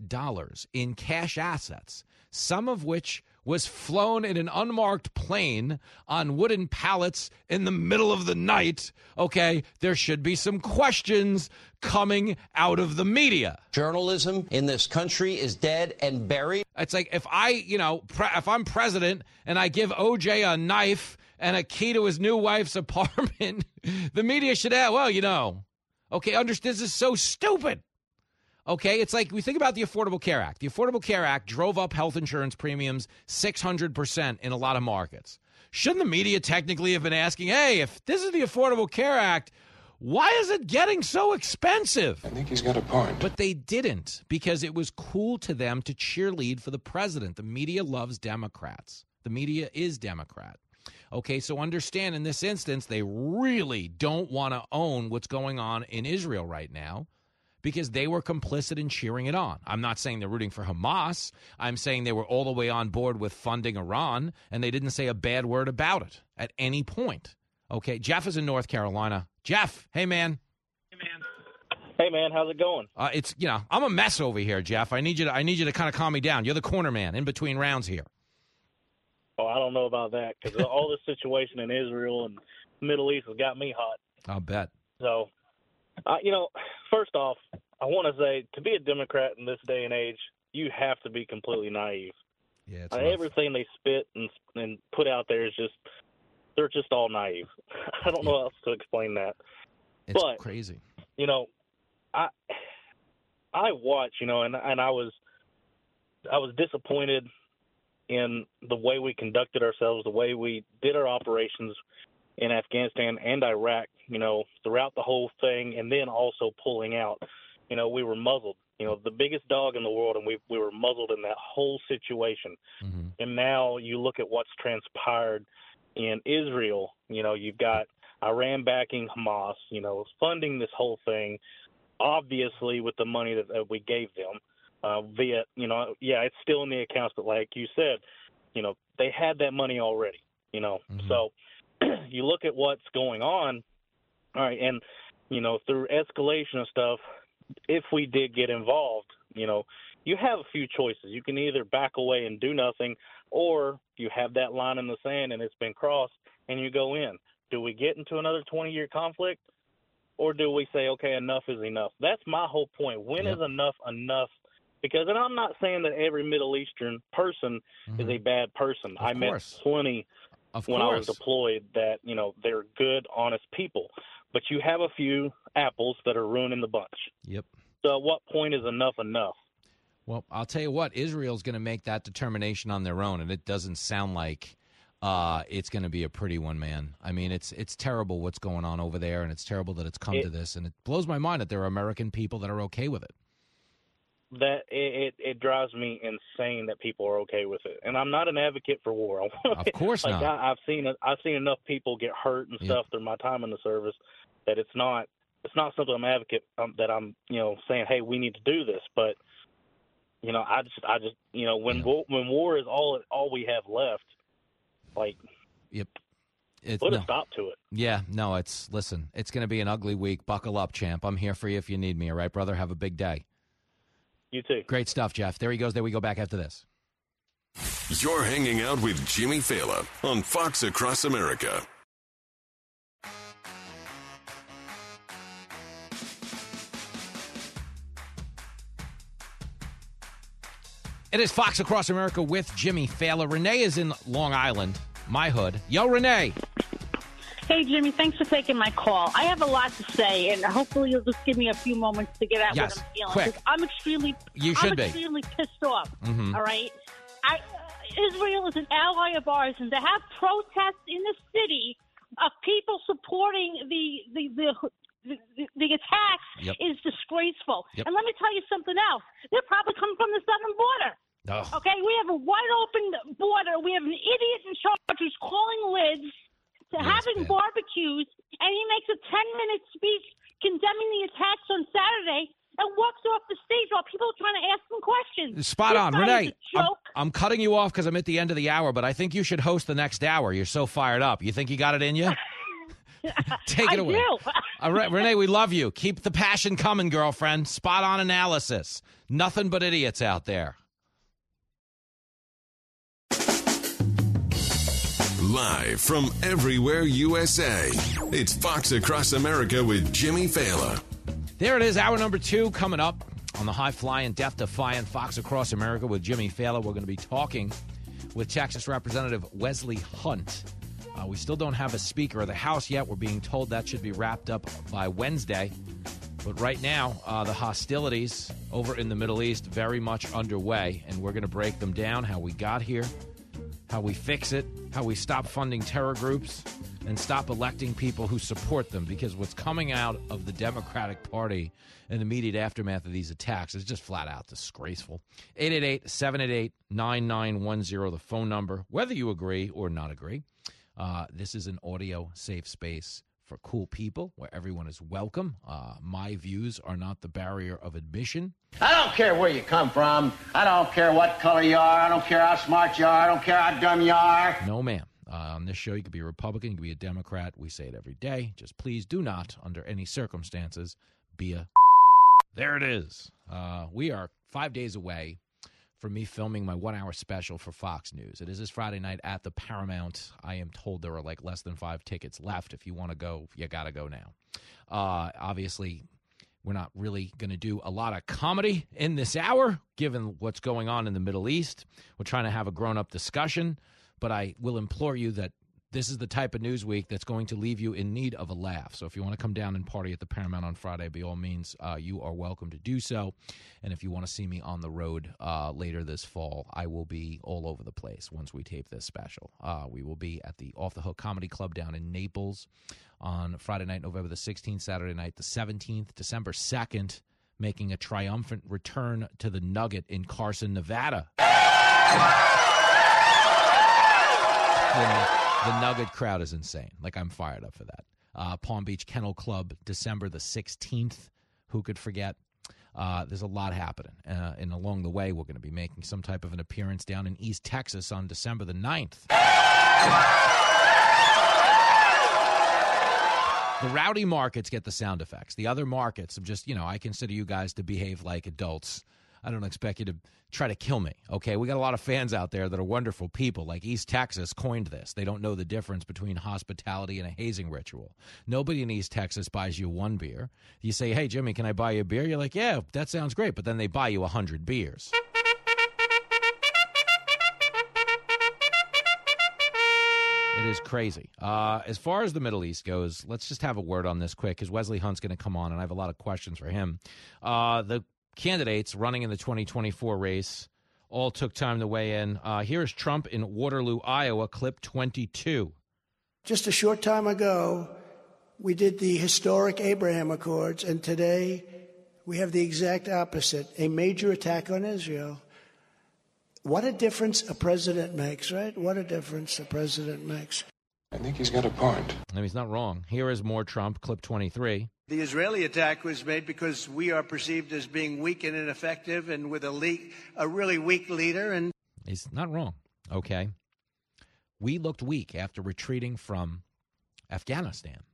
S1: in cash assets, some of which was flown in an unmarked plane on wooden pallets in the middle of the night, okay, there should be some questions coming out of the media.
S31: Journalism in this country is dead and buried.
S1: It's like if I, you know, pre- if I'm president and I give OJ a knife and a key to his new wife's apartment, the media should add, well, you know, okay, understand this is so stupid. Okay, it's like we think about the Affordable Care Act. The Affordable Care Act drove up health insurance premiums 600% in a lot of markets. Shouldn't the media technically have been asking, hey, if this is the Affordable Care Act, why is it getting so expensive?
S32: I think he's got a point.
S1: But they didn't because it was cool to them to cheerlead for the president. The media loves Democrats, the media is Democrat. Okay, so understand in this instance, they really don't want to own what's going on in Israel right now because they were complicit in cheering it on. I'm not saying they're rooting for Hamas. I'm saying they were all the way on board with funding Iran, and they didn't say a bad word about it at any point. Okay, Jeff is in North Carolina. Jeff, hey man.
S33: Hey man. Hey man, how's it going?
S1: Uh, it's you know I'm a mess over here, Jeff. I need you to I need you to kind of calm me down. You're the corner man in between rounds here.
S33: Oh, I don't know about that because all this situation in Israel and Middle East has got me hot.
S1: I'll bet.
S33: So uh, you know, first off, I want to say to be a Democrat in this day and age, you have to be completely naive.
S1: Yeah,
S33: uh, everything they spit and and put out there is just they're just all naive. I don't yeah. know how else to explain that.
S1: It's
S33: but,
S1: crazy.
S33: You know, I I watch, you know, and and I was I was disappointed in the way we conducted ourselves, the way we did our operations in Afghanistan and Iraq, you know, throughout the whole thing, and then also pulling out. You know, we were muzzled. you know, the biggest dog in the world, and we we were muzzled in that whole situation.
S1: Mm-hmm.
S33: And now you look at what's transpired in Israel. You know, you've got Iran backing Hamas. You know, funding this whole thing, obviously with the money that, that we gave them uh, via. You know, yeah, it's still in the accounts, but like you said, you know, they had that money already. You know, so you look at what's going on. All right, and you know, through escalation of stuff, if we did get involved, you know, you have a few choices. You can either back away and do nothing, or you have that line in the sand and it's been crossed and you go in. Do we get into another 20 year conflict? Or do we say, okay, enough is enough? That's my whole point. When is enough enough? Because, and I'm not saying that every Middle Eastern person is a mm-hmm. bad person. I met
S1: course.
S33: plenty
S1: Of
S33: when I was deployed that, you know, they're good, honest people. But you have a few apples that are ruining the bunch.
S1: Yep.
S33: So at what point is enough enough?
S1: Well, I'll tell you what, Israel's going to make that determination on their own, and it doesn't sound like uh, it's going to be a pretty one, man. I mean, it's it's terrible what's going on over there, and it's terrible that it's come
S33: It-
S1: to this, and it blows my mind that there are American people that are okay with it.
S33: that it, it it drives me insane that people are okay with it. And I'm not an advocate for war.
S1: Of course
S33: like
S1: not.
S33: I, I've seen. I've seen enough people get hurt and
S1: Yep.
S33: stuff through my time in the service that it's not it's not something I'm advocate um, that I'm you know saying hey we need to do this. But you know I just I just you know when war, when war is all all we have left, like
S1: Yep. It's,
S33: put
S1: no.
S33: a stop to it.
S1: Yeah, no, it's listen, it's going to be an ugly week. Buckle up, champ. I'm here for you if you need me, all right, brother? Have a big day.
S33: You too.
S1: Great stuff, Jeff. There he goes. There we go back after this.
S34: You're hanging out with Jimmy Failla on Fox Across America.
S1: It is Fox Across America with Jimmy Failla. Renee is in Long Island, my hood. Yo, Renee.
S35: Hey, Jimmy, thanks for taking my call. I have a lot to say, and hopefully you'll just give me a few moments to get out
S1: Yes,
S35: what I'm feeling.
S1: quick.
S35: I'm extremely,
S1: You
S35: I'm
S1: should be.
S35: extremely pissed off.
S1: Mhm.
S35: all right, I, Israel is an ally of ours, and to have protests in the city of people supporting the the the. The, the, the attacks
S1: Yep.
S35: is disgraceful.
S1: Yep.
S35: And let me tell you something else. They're probably coming from the southern border.
S1: Oh.
S35: Okay, we have a wide open border. We have an idiot in charge who's calling lids to having barbecues, and he makes a 10 minute speech condemning the attacks on Saturday and walks off the stage while people are trying to ask him questions.
S1: Spot
S35: This
S1: on. Renee, I'm. I'm cutting you off because I'm at the end of the hour, but I think you should host the next hour. You're so fired up. You think you got it in you? Take it
S35: I
S1: away.
S35: do.
S1: All right, Renee, we love you. Keep the passion coming, girlfriend. Spot on analysis. Nothing but idiots out there.
S34: Live from everywhere USA, it's Fox Across America with Jimmy Failla.
S1: There it is, hour number two coming up on the high flying, death defying Fox Across America with Jimmy Failla. We're going to be talking with Texas Representative Wesley Hunt. Uh, we still don't have a Speaker of the House yet. We're being told that should be wrapped up by Wednesday. But right now, uh, the hostilities over in the Middle East very much underway, and we're going to break them down how we got here, how we fix it, how we stop funding terror groups, and stop electing people who support them. Because what's coming out of the Democratic Party in the immediate aftermath of these attacks is just flat out disgraceful. 888 788 9910, the phone number, whether you agree or not agree. Uh, this is an audio safe space for cool people where everyone is welcome. Uh, my views are not the barrier of admission.
S32: I don't care where you come from. I don't care what color you are. I don't care how smart you are. I don't care how dumb you are.
S1: No, ma'am. Uh, on this show, you could be a Republican, you could be a Democrat. We say it every day. Just please do not, under any circumstances, be a. There it is. Uh, we are five days away from me filming my one hour special for Fox News. It is this Friday night at the Paramount. I am told there are like less than five tickets left. If you want to go, you got to go now. Uh, obviously, we're not really going to do a lot of comedy in this hour, given what's going on in the Middle East. We're trying to have a grown up discussion, but I will implore you that this is the type of news week that's going to leave you in need of a laugh. So if you want to come down and party at the Paramount on Friday, by all means, uh, you are welcome to do so. And if you want to see me on the road uh, later this fall, I will be all over the place once we tape this special. Uh, we will be at the Off the Hook Comedy Club down in Naples on Friday night, November the 16th, Saturday night, the 17th, December 2nd. making a triumphant return to the Nugget in Carson, Nevada. The, Nugget crowd is insane. Like, I'm fired up for that. Uh, Palm Beach Kennel Club, December the 16th. Who could forget? Uh, there's a lot happening. Uh, and along the way, we're going to be making some type of an appearance down in East Texas on December the 9th. The rowdy markets get the sound effects. The other markets, I'm just, you know, I consider you guys to behave like adults. I don't expect you to try to kill me. Okay, we got a lot of fans out there that are wonderful people. Like East Texas coined this. They don't know the difference between hospitality and a hazing ritual. Nobody in East Texas buys you one beer. You say, "Hey, Jimmy, can I buy you a beer?" You're like, "Yeah, that sounds great," but then they buy you a hundred beers. It is crazy. Uh, as far as the Middle East goes, let's just have a word on this quick because Wesley Hunt's going to come on, and I have a lot of questions for him. Uh, the candidates running in the 2024 race all took time to weigh in. Uh, here's Trump in Waterloo, Iowa, clip 22.
S29: Just a short time ago, we did the historic Abraham Accords, and today we have the exact opposite a major attack on Israel. What a difference a president makes, right? What a difference a president makes.
S36: I think he's got a point.
S1: I mean, he's not wrong. Here is more Trump, clip 23.
S29: The Israeli attack was made because we are perceived as being weak and ineffective and with a, le- a really weak leader. And
S1: He's not wrong. Okay. We looked weak after retreating from Afghanistan.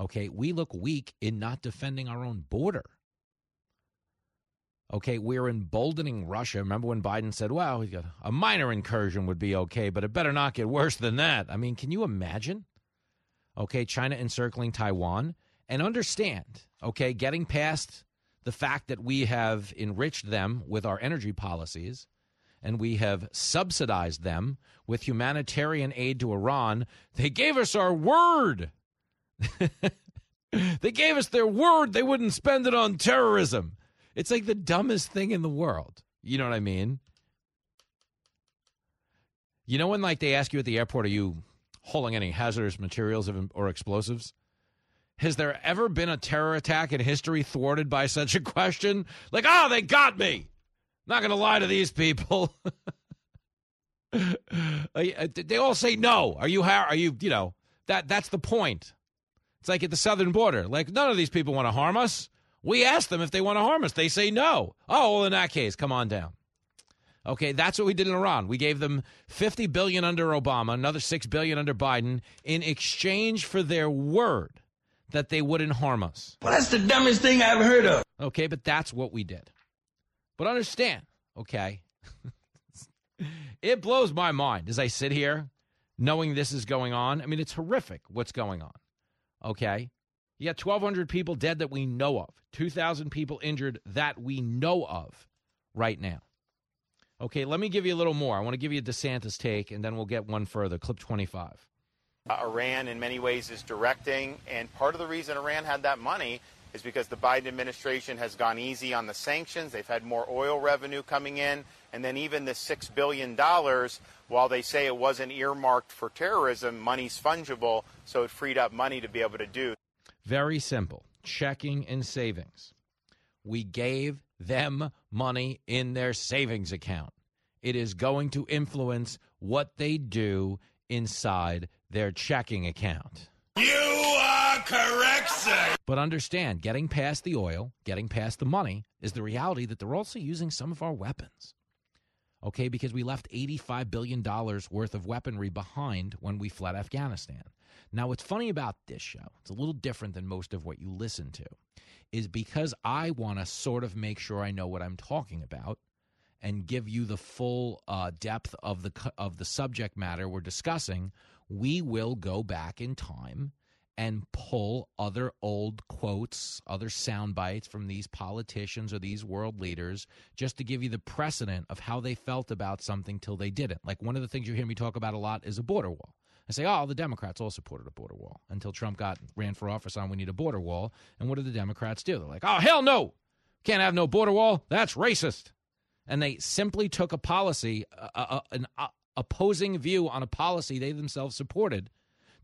S1: Okay. We look weak in not defending our own border. Okay, we're emboldening Russia. Remember when Biden said, well, a minor incursion would be okay, but it better not get worse than that? I mean, can you imagine? Okay, China encircling Taiwan. And understand, okay, getting past the fact that we have enriched them with our energy policies and we have subsidized them with humanitarian aid to Iran, they gave us our word. they gave us their word they wouldn't spend it on terrorism. It's like the dumbest thing in the world. You know what I mean? You know when like they ask you at the airport, are you hauling any hazardous materials or explosives? Has there ever been a terror attack in history thwarted by such a question? Like, oh, they got me. Not going to lie to these people. Uh, they all say no. Are you? Are you? You know that that's the point. It's like at the southern border. Like none of these people want to harm us. We ask them if they want to harm us. They say no. Oh, well, in that case, come on down. Okay, that's what we did in Iran. We gave them 50 billion under Obama, another 6 billion under Biden in exchange for their word that they wouldn't harm us.
S29: Well, that's the dumbest thing I ever heard of.
S1: Okay, but that's what we did. But understand, okay? it blows my mind as I sit here knowing this is going on. I mean, it's horrific what's going on. Okay? You got 1,200 people dead that we know of, 2,000 people injured that we know of right now. Okay, let me give you a little more. I want to give you DeSantis take, and then we'll get one further. Clip 25.
S37: Uh, Iran, in many ways, is directing, and part of the reason Iran had that money is because the Biden administration has gone easy on the sanctions. They've had more oil revenue coming in, and then even the $6 billion, while they say it wasn't earmarked for terrorism, money's fungible, so it freed up money to be able to do.
S1: Very simple checking and savings. We gave them money in their savings account. It is going to influence what they do inside their checking account.
S29: You are correct, sir.
S1: But understand, getting past the oil, getting past the money, is the reality that they're also using some of our weapons. Okay, because we left $85 billion worth of weaponry behind when we fled Afghanistan. Now, what's funny about this show, it's a little different than most of what you listen to, is because I want to sort of make sure I know what I'm talking about and give you the full uh, depth of the of the subject matter we're discussing. We will go back in time and pull other old quotes, other sound bites from these politicians or these world leaders just to give you the precedent of how they felt about something till they didn't. Like one of the things you hear me talk about a lot is a border wall. I say, oh, the Democrats all supported a border wall until Trump got ran for office on we need a border wall. And what did the Democrats do? They're like, oh, hell no. Can't have no border wall. That's racist. And they simply took a policy, uh, an uh, opposing view on a policy they themselves supported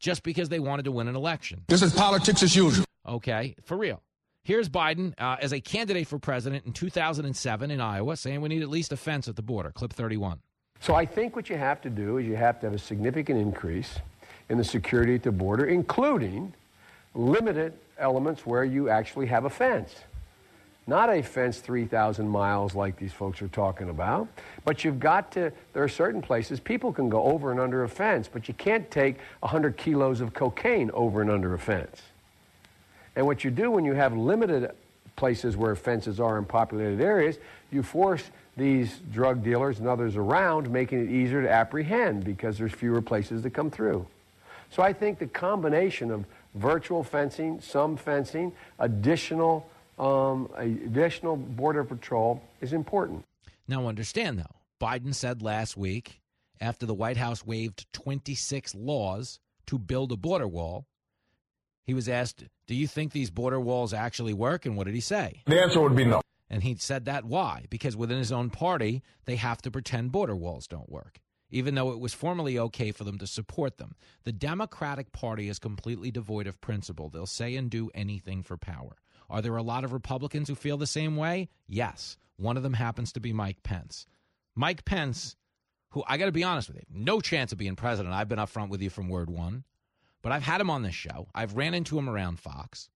S1: just because they wanted to win an election.
S36: This is politics as usual.
S1: Okay, for real. Here's Biden uh, as a candidate for president in 2007 in Iowa saying we need at least a fence at the border. Clip 31.
S38: So I think what you have to do is you have to have a significant increase in the security at the border, including limited elements where you actually have a fence. Not a fence 3,000 miles like these folks are talking about, but you've got to, there are certain places people can go over and under a fence, but you can't take 100 kilos of cocaine over and under a fence. And what you do when you have limited places where fences are in populated areas, you force these drug dealers and others around, making it easier to apprehend because there's fewer places to come through. So I think the combination of virtual fencing, some fencing, additional um, additional border patrol is important.
S1: Now, understand though, Biden said last week after the White House waived 26 laws to build a border wall, he was asked, Do you think these border walls actually work? And what did he say?
S30: The answer would be no.
S1: And he said that why? Because within his own party, they have to pretend border walls don't work, even though it was formerly okay for them to support them. The Democratic Party is completely devoid of principle. They'll say and do anything for power. Are there a lot of Republicans who feel the same way? Yes. One of them happens to be Mike Pence. Mike Pence, who I got to be honest with you, no chance of being president. I've been upfront with you from word one, but I've had him on this show. I've ran into him around Fox.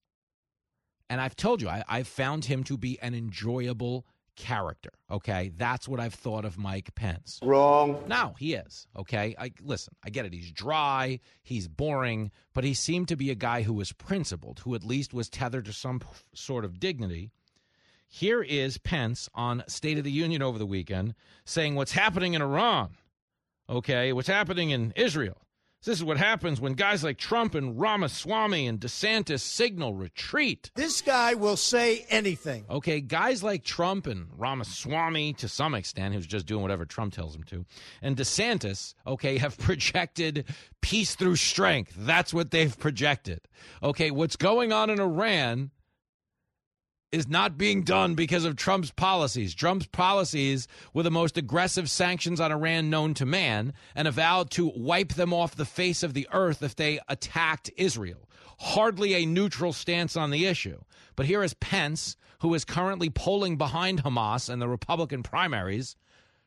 S1: And I've told you, I, I've found him to be an enjoyable character. Okay, that's what I've thought of Mike Pence.
S38: Wrong.
S1: No, he is. Okay, I listen. I get it. He's dry. He's boring, but he seemed to be a guy who was principled, who at least was tethered to some sort of dignity. Here is Pence on State of the Union over the weekend saying what's happening in Iran. Okay, what's happening in Israel. This is what happens when guys like Trump and Ramaswamy and DeSantis signal retreat.
S39: This guy will say anything.
S1: Okay, guys like Trump and Ramaswamy, to some extent, who's just doing whatever Trump tells him to, and DeSantis, okay, have projected peace through strength. That's what they've projected. Okay, what's going on in Iran is not being done because of Trump's policies. Trump's policies were the most aggressive sanctions on Iran known to man and avowed to wipe them off the face of the earth if they attacked Israel. Hardly a neutral stance on the issue. But here is Pence, who is currently polling behind Hamas in the Republican primaries,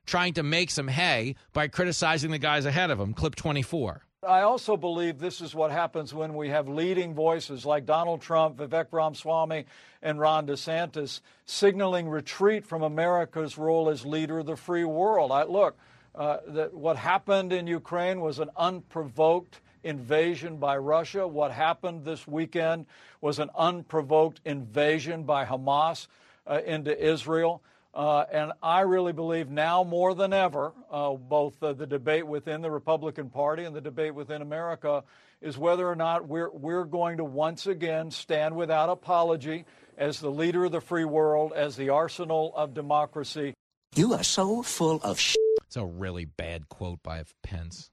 S1: trying to make some hay by criticizing the guys ahead of him. Clip 24.
S40: I also believe this is what happens when we have leading voices like Donald Trump, Vivek Ramaswamy, and Ron DeSantis signaling retreat from America's role as leader of the free world. I, look, uh, that what happened in Ukraine was an unprovoked invasion by Russia. What happened this weekend was an unprovoked invasion by Hamas uh, into Israel. Uh, and I really believe now more than ever, uh, both uh, the debate within the Republican Party and the debate within America is whether or not we're, we're going to once again stand without apology as the leader of the free world, as the arsenal of democracy.
S8: You are so full of shit.
S1: It's a really bad quote by Pence.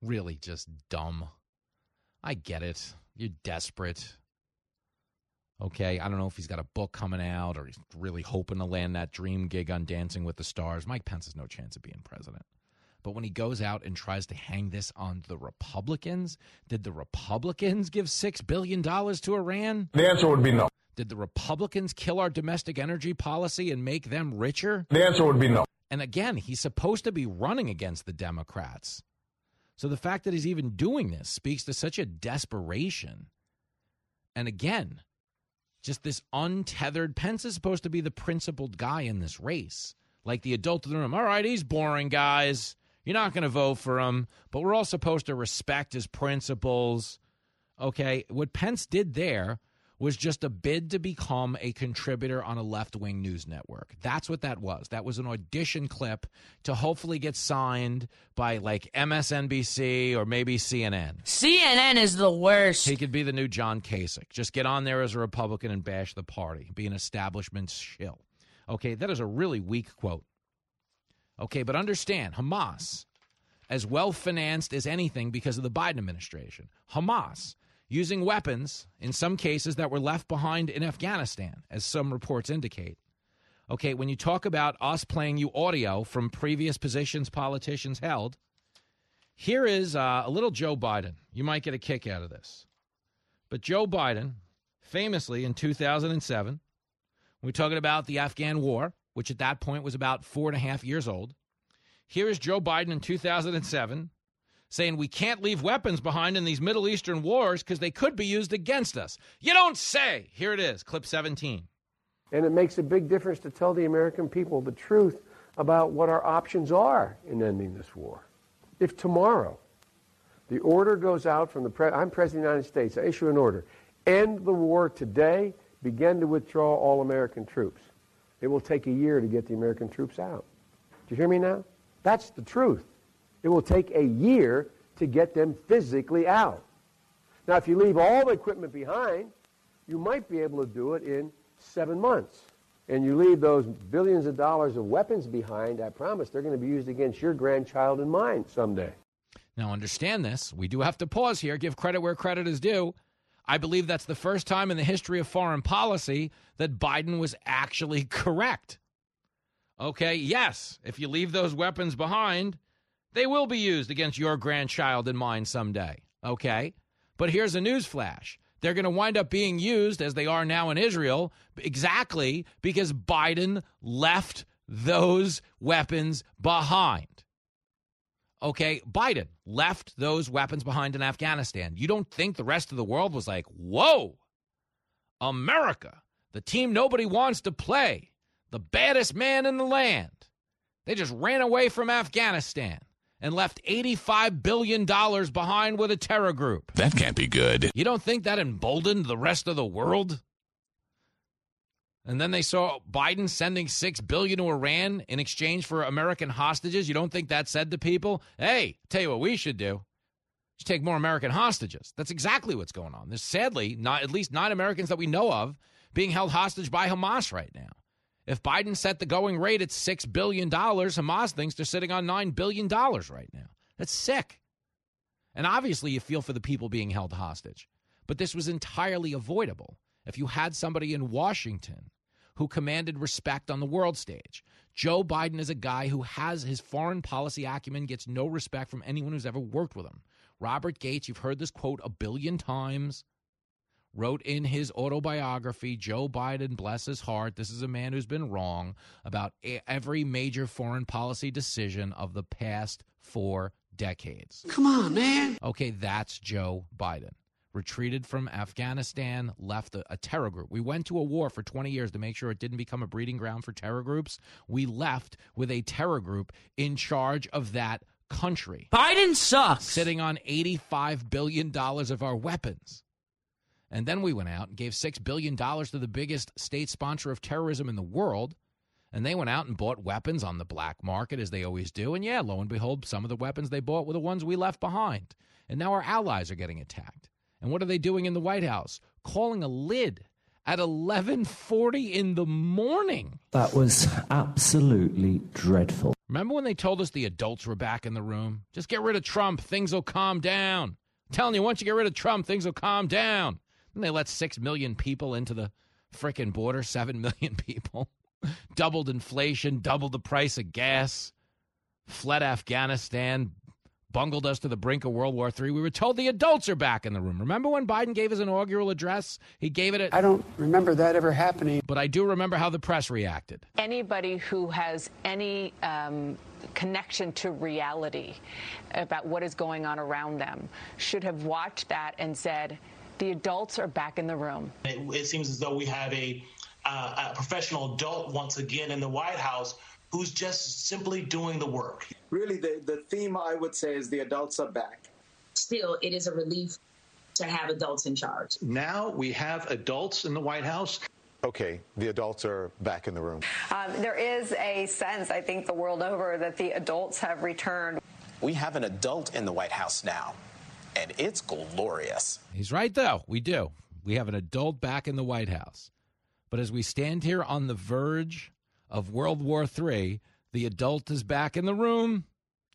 S1: Really just dumb. I get it. You're desperate. Okay, I don't know if he's got a book coming out or he's really hoping to land that dream gig on Dancing with the Stars. Mike Pence has no chance of being president. But when he goes out and tries to hang this on the Republicans, did the Republicans give $6 billion to Iran?
S30: The answer would be no.
S1: Did the Republicans kill our domestic energy policy and make them richer?
S30: The answer would be no.
S1: And again, he's supposed to be running against the Democrats. So the fact that he's even doing this speaks to such a desperation. And again, just this untethered Pence is supposed to be the principled guy in this race. Like the adult in the room. All right, he's boring, guys. You're not going to vote for him, but we're all supposed to respect his principles. Okay, what Pence did there was just a bid to become a contributor on a left wing news network. That's what that was. That was an audition clip to hopefully get signed by like MSNBC or maybe CNN.
S5: CNN is the worst.
S1: He could be the new John Kasich. Just get on there as a Republican and bash the party, be an establishment shill. Okay, that is a really weak quote. Okay, but understand Hamas, as well financed as anything because of the Biden administration, Hamas using weapons, in some cases, that were left behind in Afghanistan, as some reports indicate. Okay, when you talk about us playing you audio from previous positions politicians held, here is uh, a little Joe Biden. You might get a kick out of this. But Joe Biden, famously in 2007, we're talking about the Afghan war, which at that point was about four and a half years old. Here is Joe Biden in 2007 saying we can't leave weapons behind in these Middle Eastern wars because they could be used against us. You don't say. Here it is, clip 17.
S38: And it makes a big difference to tell the American people the truth about what our options are in ending this war. If tomorrow the order goes out from the pre- I'm President of the United States, I issue an order, end the war today, begin to withdraw all American troops. It will take a year to get the American troops out. Do you hear me now? That's the truth. It will take a year to get them physically out. Now, if you leave all the equipment behind, you might be able to do it in seven months. And you leave those billions of dollars of weapons behind, I promise they're going to be used against your grandchild and mine someday.
S1: Now, understand this. We do have to pause here, give credit where credit is due. I believe that's the first time in the history of foreign policy that Biden was actually correct. Okay, yes, if you leave those weapons behind, they will be used against your grandchild and mine someday. Okay? But here's a news flash. They're going to wind up being used, as they are now in Israel, exactly because Biden left those weapons behind. Okay, Biden left those weapons behind in Afghanistan. You don't think the rest of the world was like, whoa, America, the team nobody wants to play, the baddest man in the land. They just ran away from Afghanistan and left $85 billion behind with a terror group.
S34: That can't be good.
S1: You don't think that emboldened the rest of the world? And then they saw Biden sending six billion to Iran in exchange for American hostages. You don't think that said to people, "Hey, tell you what we should do: just take more American hostages." That's exactly what's going on. There's sadly not at least nine Americans that we know of being held hostage by Hamas right now. If Biden set the going rate at six billion dollars, Hamas thinks they're sitting on nine billion dollars right now. That's sick. And obviously, you feel for the people being held hostage. But this was entirely avoidable if you had somebody in Washington who commanded respect on the world stage. Joe Biden is a guy who has his foreign policy acumen, gets no respect from anyone who's ever worked with him. Robert Gates, you've heard this quote a billion times, wrote in his autobiography, Joe Biden, bless his heart, this is a man who's been wrong about every major foreign policy decision of the past four decades.
S8: Come on, man.
S1: Okay, that's Joe Biden retreated from Afghanistan, left a, a, terror group. We went to a war for 20 years to make sure it didn't become a breeding ground for terror groups. We left with a terror group in charge of that country.
S5: Biden sucks.
S1: Sitting on $85 billion of our weapons. And then we went out and gave $6 billion to the biggest state sponsor of terrorism in the world. And they went out and bought weapons on the black market, as they always do. And yeah, lo and behold, some of the weapons they bought were the ones we left behind. And now our allies are getting attacked. And what are they doing in the White House? Calling a lid at 11:40 in the morning.
S41: That was absolutely dreadful.
S1: Remember when they told us the adults were back in the room? Just get rid of Trump, things will calm down. I'm telling you, once you get rid of Trump, things will calm down. And they let 6 million people into the frickin' border, 7 million people. doubled inflation, doubled the price of gas, fled Afghanistan, bungled us to the brink of World War III. We were told the adults are back in the room. Remember when Biden gave his inaugural address? He gave it at.
S8: I don't remember that ever happening.
S1: But I do remember how the press reacted.
S42: Anybody who has any um, connection to reality about what is going on around them should have watched that and said, the adults are back in the room.
S43: It, it seems as though we have a, uh, a professional adult once again in the White House who's just simply doing the work.
S44: Really, the, the theme I would say is the adults are back.
S45: Still, it is a relief to have adults in charge.
S46: Now we have adults in the White House.
S47: Okay, the adults are back in the room.
S48: Um, there is a sense, I think, the world over that the adults have returned.
S49: We have an adult in the White House now, and it's glorious.
S1: He's right, though. We do. We have an adult back in the White House. But as we stand here on the verge of World War III, the adult is back in the room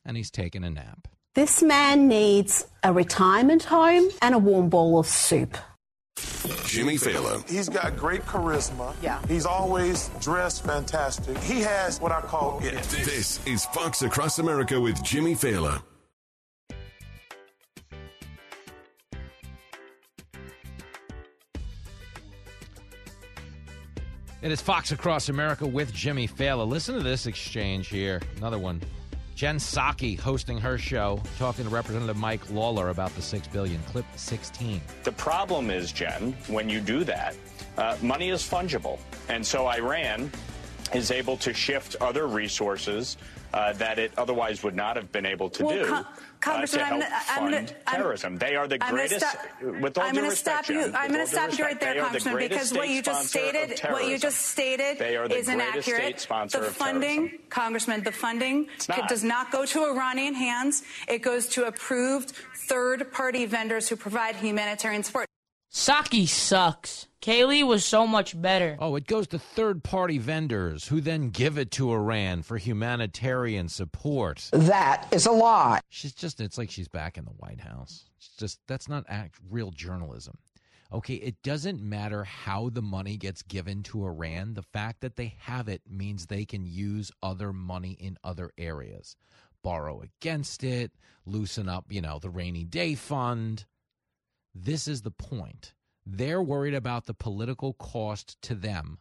S1: and he's taking a nap.
S50: This man needs a retirement home and a warm bowl of soup.
S34: Jimmy Failla.
S51: He's got great charisma.
S50: Yeah.
S51: He's always dressed fantastic. He has what I call it.
S34: This is Fox Across America with Jimmy Failla.
S1: It is Fox Across America with Jimmy Failla. Listen to this exchange here. Another one. Jen Psaki hosting her show, talking to Representative Mike Lawler about the six billion. Clip 16.
S52: The problem is, Jen, when you do that, uh, money is fungible, and so Iran is able to shift other resources uh, that it otherwise would not have been able to
S53: Well,
S52: do.
S53: Co-
S52: uh,
S53: Congressman,
S52: to
S53: I'm
S52: help
S53: gonna- I'm
S52: fund
S53: gonna- I'm-
S52: terrorism. they are the
S53: I'm gonna
S52: greatest.
S53: stop-
S52: with all
S53: I'm gonna
S52: respect,
S53: stop you. I'm going to stop you right there,
S52: are the
S53: Congressman, because what you just stated, what you just stated
S52: They are the
S53: is inaccurate. the funding. Congressman, the funding does not go to Iranian hands. It goes to approved third-party vendors who provide humanitarian support.
S5: Psaki sucks. Kayleigh was so much better.
S1: Oh, it goes to third party vendors who then give it to Iran for humanitarian support.
S54: That is a lie.
S1: She's just, it's like she's back in the White House. It's just, that's not act, real journalism. Okay, it doesn't matter how the money gets given to Iran. The fact that they have it means they can use other money in other areas, borrow against it, loosen up, you know, the rainy day fund. This is the point. They're worried about the political cost to them,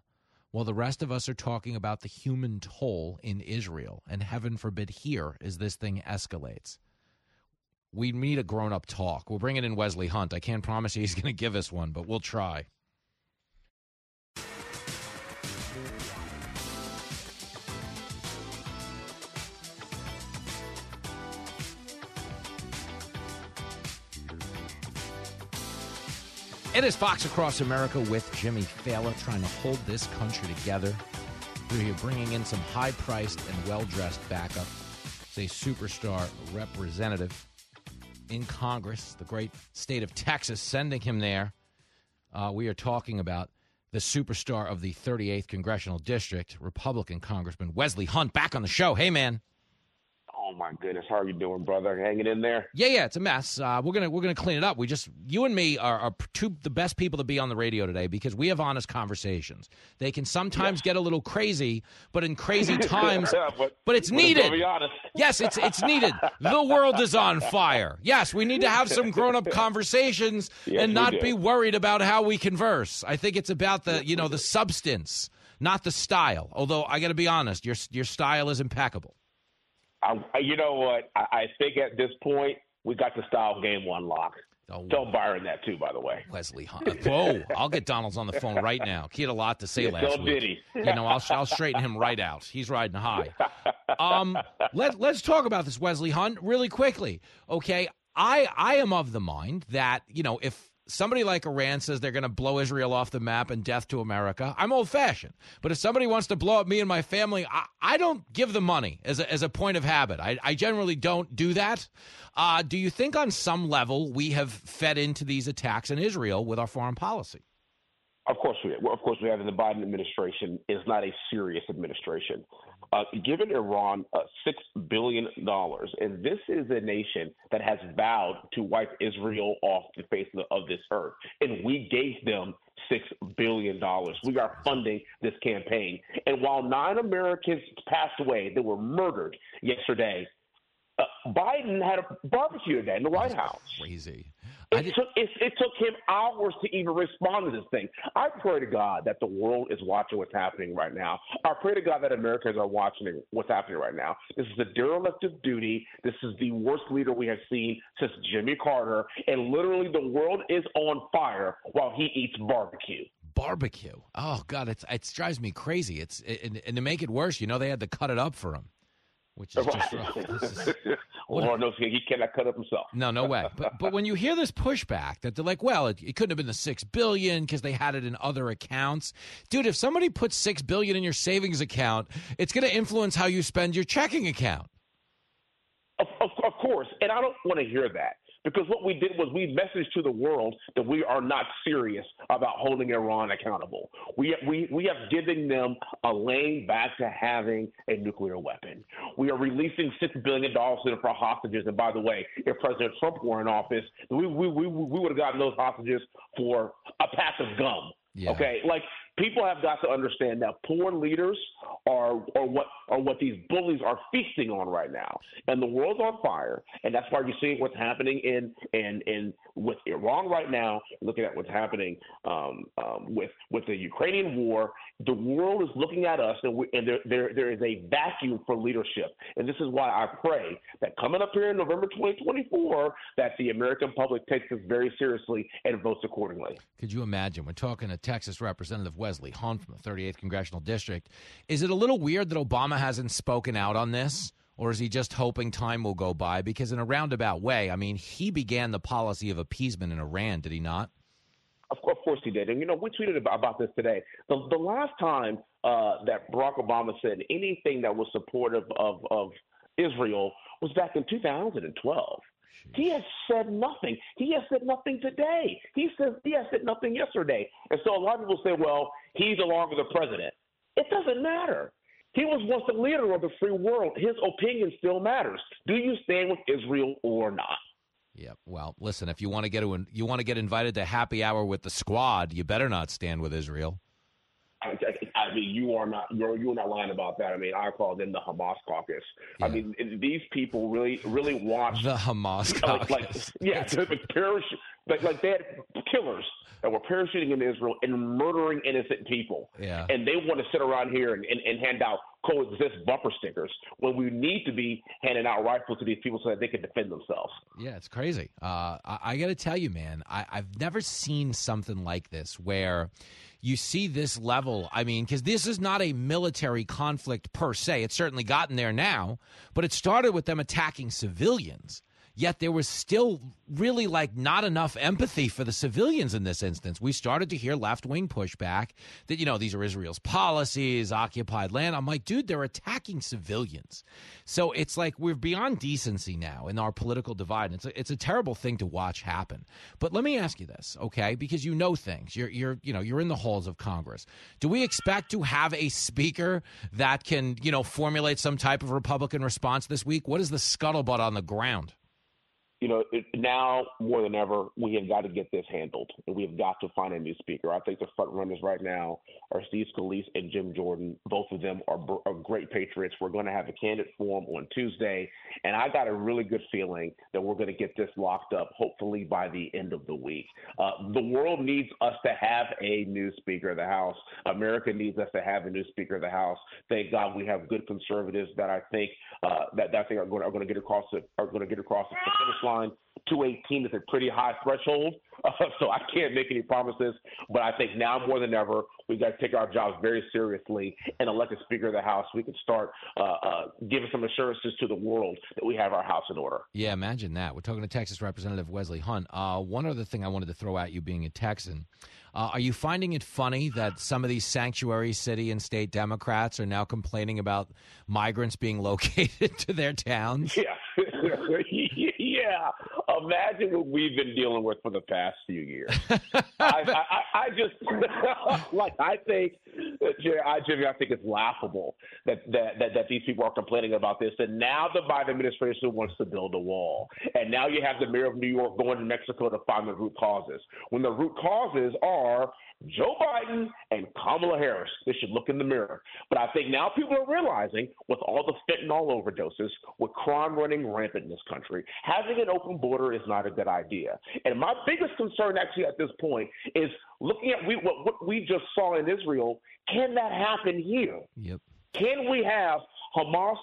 S1: while the rest of us are talking about the human toll in Israel. And heaven forbid, here as this thing escalates. We need a grown up talk. We're bringing in Wesley Hunt. I can't promise you he's going to give us one, but we'll try. It is Fox Across America with Jimmy Failla trying to hold this country together. We're here bringing in some high priced and well dressed backup. It's a superstar representative in Congress, the great state of Texas, sending him there. Uh, we are talking about the superstar of the 38th Congressional District, Republican Congressman Wesley Hunt, back on the show. Hey, man.
S55: Oh my goodness, how are you doing, brother? Hanging in there?
S1: Yeah, yeah, it's a mess. Uh, we're gonna we're gonna clean it up. We just you and me are, are two the best people to be on the radio today because we have honest conversations. They can sometimes get a little crazy, but in crazy times,
S55: but,
S1: but it's needed. Yes, it's it's needed. The world is on fire. Yes, we need to have some grown up conversations
S55: Yes,
S1: and not be worried about how we converse. I think it's about the you know the substance, not the style. Although I got to be honest, your your style is impeccable.
S55: I, you know what? I, I think at this point we got the style game one lock.
S1: Oh,
S55: Tell Byron that too, by the way.
S1: Wesley Hunt. Whoa! I'll get Donalds on the phone right now. He had a lot to say
S55: Yeah,
S1: last
S55: tell
S1: week.
S55: Diddy.
S1: You know, I'll I'll straighten him right out. He's riding high. Um, let let's talk about this Wesley Hunt really quickly. Okay, I I am of the mind that you know if somebody like Iran says they're going to blow Israel off the map and death to America, I'm old fashioned. But if somebody wants to blow up me and my family, I, I don't give them money as a, as a point of habit. I, I generally don't do that. Uh, do you think on some level we have fed into these attacks in Israel with our foreign policy?
S55: Of course we well, of course we have in the Biden administration is not a serious administration. Uh, given Iran uh, six billion dollars, and this is a nation that has vowed to wipe Israel off the face of this earth, and we gave them six billion dollars. We are funding this campaign, and while nine Americans passed away, they were murdered yesterday. Uh, Biden had a barbecue today in the White House.
S1: Crazy.
S55: It took, it, it took him hours to even respond to this thing. I pray to God that the world is watching what's happening right now. I pray to God that Americans are watching what's happening right now. This is a derelict of duty. This is the worst leader we have seen since Jimmy Carter. And literally, the world is on fire while he eats barbecue.
S1: Barbecue. Oh God, it's it drives me crazy. It's and, and to make it worse, you know they had to cut it up for him, which is just oh, this is-
S55: Lord oh, knows he cannot cut up himself.
S1: no, no way. But but when you hear this pushback that they're like, well, it, it couldn't have been the six billion because they had it in other accounts, dude. If somebody puts six billion in your savings account, it's going to influence how you spend your checking account.
S55: Of, of, of course, and I don't want to hear that because what we did was we messaged to the world that we are not serious about holding Iran accountable. We we we have given them a lane back to having a nuclear weapon. We are releasing six billion dollars to them for hostages. And by the way, if President Trump were in office, we we we, we would have gotten those hostages for a pack of gum.
S1: Yeah.
S55: Okay, like People have got to understand that poor leaders are, are what are what these bullies are feasting on right now, and the world's on fire, and that's why you're seeing what's happening in in in with Iran right now. Looking at what's happening um, um, with with the Ukrainian war, the world is looking at us, and, we, and there, there there is a vacuum for leadership, and this is why I pray that coming up here in November 2024, that the American public takes this very seriously and votes accordingly.
S1: Could you imagine? We're talking to Texas Representative Wesley Hunt from the 38th Congressional District. Is it a little weird that Obama hasn't spoken out on this? Or is he just hoping time will go by? Because in a roundabout way, I mean, he began the policy of appeasement in Iran, did he not?
S55: Of course he did. And, you know, we tweeted about, this today. The, the last time uh, that Barack Obama said anything that was supportive of, of Israel was back in 2012. He has said nothing. He has said nothing today. He says he has said nothing yesterday. And so a lot of people say, well, he's along with the president. It doesn't matter. He was once the leader of the free world. His opinion still matters. Do you stand with Israel or not?
S1: Yeah. Well, listen, if you want to get to, you want to get invited to happy hour with the squad, you better not stand with Israel.
S55: I, mean, you are not you're you're not lying about that. I mean, I call them the Hamas caucus. Yeah. I mean, these people really really watch
S1: the Hamas caucus.
S55: Like, like yeah, parachute, like like they had killers that were parachuting in Israel and murdering innocent people.
S1: Yeah.
S55: And they want to sit around here and, and, and hand out coexist bumper stickers when we need to be handing out rifles to these people so that they can defend themselves.
S1: Yeah, it's crazy. Uh, I, I got to tell you, man, I, I've never seen something like this where you see this level. I mean, because this is not a military conflict per se. It's certainly gotten there now, but it started with them attacking civilians yet there was still really like not enough empathy for the civilians in this instance. We started to hear left wing pushback that, you know, these are Israel's policies, occupied land. I'm like, dude, they're attacking civilians. So it's like we're beyond decency now in our political divide. It's a, it's a terrible thing to watch happen. But let me ask you this, okay? Because you know things. You're, you're, you know, you're in the halls of Congress. Do we expect to have a speaker that can, you know, formulate some type of Republican response this week? What is the scuttlebutt on the ground?
S55: You know, it, now more than ever, we have got to get this handled, and we have got to find a new speaker. I think the front runners right now are Steve Scalise and Jim Jordan. Both of them are, are great patriots. We're going to have a candidate forum on Tuesday, and I got a really good feeling that we're going to get this locked up, hopefully by the end of the week. Uh, the world needs us to have a new Speaker of the House. America needs us to have a new Speaker of the House. Thank God we have good conservatives that I think uh, that that thing are going, are going to get across the are going to get across the finish line line. 218 is a pretty high threshold, uh, so I can't make any promises. But I think now more than ever, we've got to take our jobs very seriously and elect a Speaker of the House. We can start uh, uh, giving some assurances to the world that we have our house in order.
S1: Yeah, imagine that. We're talking to Texas Representative Wesley Hunt. Uh, one other thing I wanted to throw at you, being a Texan. Uh, are you finding it funny that some of these sanctuary city and state Democrats are now complaining about migrants being located to their towns?
S55: Yeah. Imagine what we've been dealing with for the past few years. I, I, I, just like I think, I, Jimmy, I think it's laughable that, that that that these people are complaining about this. And now the Biden administration wants to build a wall, and now you have the mayor of New York going to Mexico to find the root causes. When the root causes are Joe Biden and Kamala Harris. They should look in the mirror. But I think now people are realizing, with all the fentanyl overdoses, with crime running rampant in this country, having an open border is not a good idea. And my biggest concern, actually, at this point, is looking at we, what, what we just saw in Israel. Can that happen here?
S1: Yep.
S55: Can we have Hamas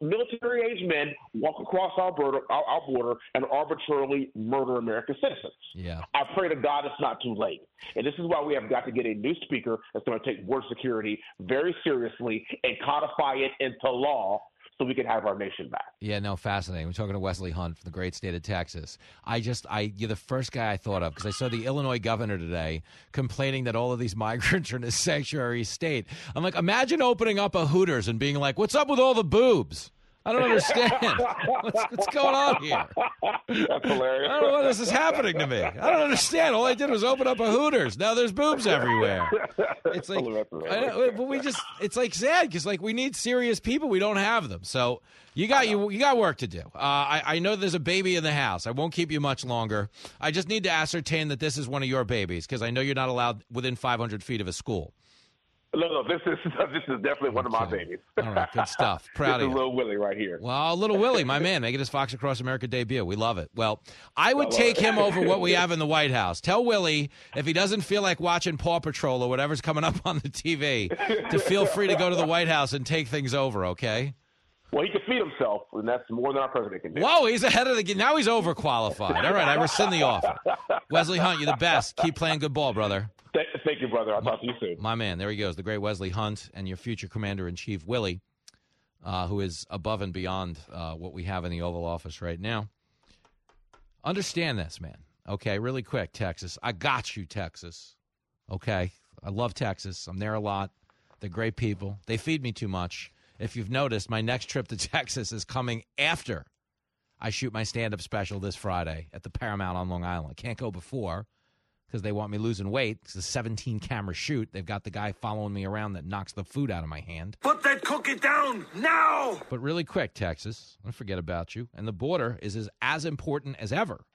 S55: military age men walk across our border, our, our border and arbitrarily murder American citizens.
S1: Yeah.
S55: I pray to God it's not too late. And this is why we have got to get a new speaker that's going to take border security very seriously and codify it into law so we can have our nation back.
S1: Yeah, no, fascinating. We're talking to Wesley Hunt from the great state of Texas. I just, I, you're the first guy I thought of because I saw the Illinois governor today complaining that all of these migrants are in a sanctuary state. I'm like, imagine opening up a Hooters and being like, "What's up with all the boobs?" I don't understand. what's, what's, going on here?
S55: That's hilarious.
S1: I don't know why this is happening to me. I don't understand. All I did was open up a Hooters. Now there's boobs everywhere. It's like, I, but we just, it's like sad because like we need serious people. We don't have them. So you got you you got work to do. Uh, I, I know there's a baby in the house. I won't keep you much longer. I just need to ascertain that this is one of your babies because I know you're not allowed within 500 feet of a school.
S55: No, no, this is this is definitely one of my babies.
S1: All right, good stuff. Proud of you.
S55: Little Willie right here.
S1: Well, little Willie, my man, making his Fox Across America debut. We love it. Well, I would
S55: I
S1: take
S55: it.
S1: him over what we have in the White House. Tell Willie if he doesn't feel like watching Paw Patrol or whatever's coming up on the TV to feel free to go to the White House and take things over. Okay.
S55: Well, he can feed himself, and that's more than our president can do.
S1: Whoa, he's ahead of the game. Now he's overqualified. All right, I rescind the offer. Wesley Hunt, you're the best. Keep playing good ball, brother.
S55: Th- Thank you, brother. I'll talk to you soon.
S1: My man, there he goes, the great Wesley Hunt, and your future commander in chief, Willie, uh, who is above and beyond uh, what we have in the Oval Office right now. Understand this, man. Okay, really quick, Texas. I got you, Texas. Okay, I love Texas. I'm there a lot. They're great people. They feed me too much. If you've noticed, my next trip to Texas is coming after I shoot my stand up special this Friday at the Paramount on Long Island. Can't go before because they want me losing weight. It's a 17 camera shoot. They've got the guy following me around that knocks the food out of my hand.
S56: Put that cookie down now!
S1: But really quick, Texas, don't forget about you. And the border is as, as important as ever.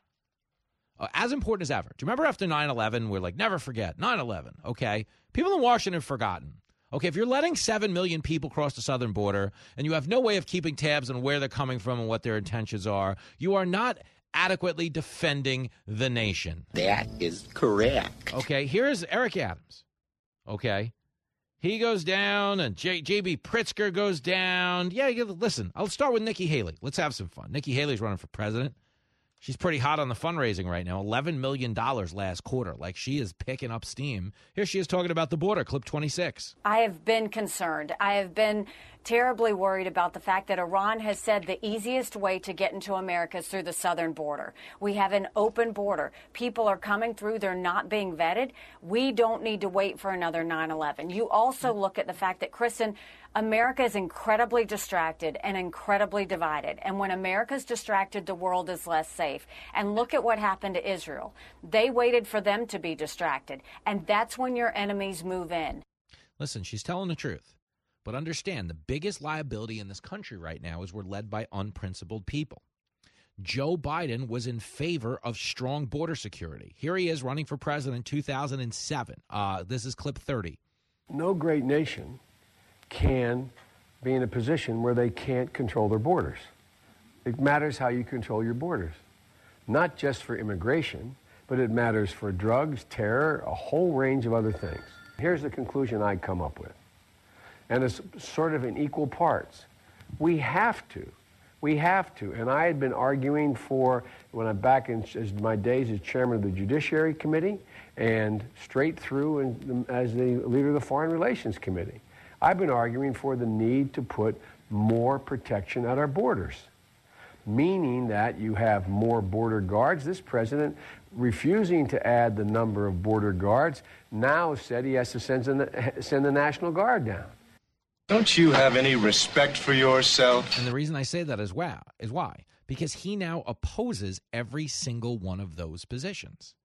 S1: Uh, as important as ever. Do you remember after 9 11, we're like, never forget 9 11, okay? People in Washington have forgotten. Okay, if you're letting 7 million people cross the southern border and you have no way of keeping tabs on where they're coming from and what their intentions are, you are not adequately defending the nation.
S54: That is correct.
S1: Okay, here's Eric Adams. Okay. He goes down, and J- J.B. Pritzker goes down. Yeah, you- listen, I'll start with Nikki Haley. Let's have some fun. Nikki Haley's running for president. She's pretty hot on the fundraising right now. $11 million last quarter. Like, she is picking up steam. Here she is talking about the border, clip 26.
S57: I have been concerned. I have been terribly worried about the fact that Iran has said the easiest way to get into America is through the southern border. We have an open border. People are coming through, they're not being vetted. We don't need to wait for another 9 11. You also look at the fact that, Kristen, America is incredibly distracted and incredibly divided. And when America's distracted, the world is less safe. And look at what happened to Israel. They waited for them to be distracted. And that's when your enemies move in.
S1: Listen, she's telling the truth. But understand the biggest liability in this country right now is we're led by unprincipled people. Joe Biden was in favor of strong border security. Here he is running for president in 2007. Uh, this is clip 30.
S38: No great nation can be in a position where they can't control their borders. It matters how you control your borders, not just for immigration, but it matters for drugs, terror, a whole range of other things. Here's the conclusion I come up with, and it's sort of in equal parts. We have to. We have to. And I had been arguing for, when I'm back in my days as chairman of the Judiciary Committee and straight through and as the leader of the Foreign Relations Committee, I've been arguing for the need to put more protection at our borders, meaning that you have more border guards. This president, refusing to add the number of border guards, now said he has to send the, send the National Guard down.
S58: Don't you have any respect for yourself?
S1: And the reason I say that is wow is why because he now opposes every single one of those positions.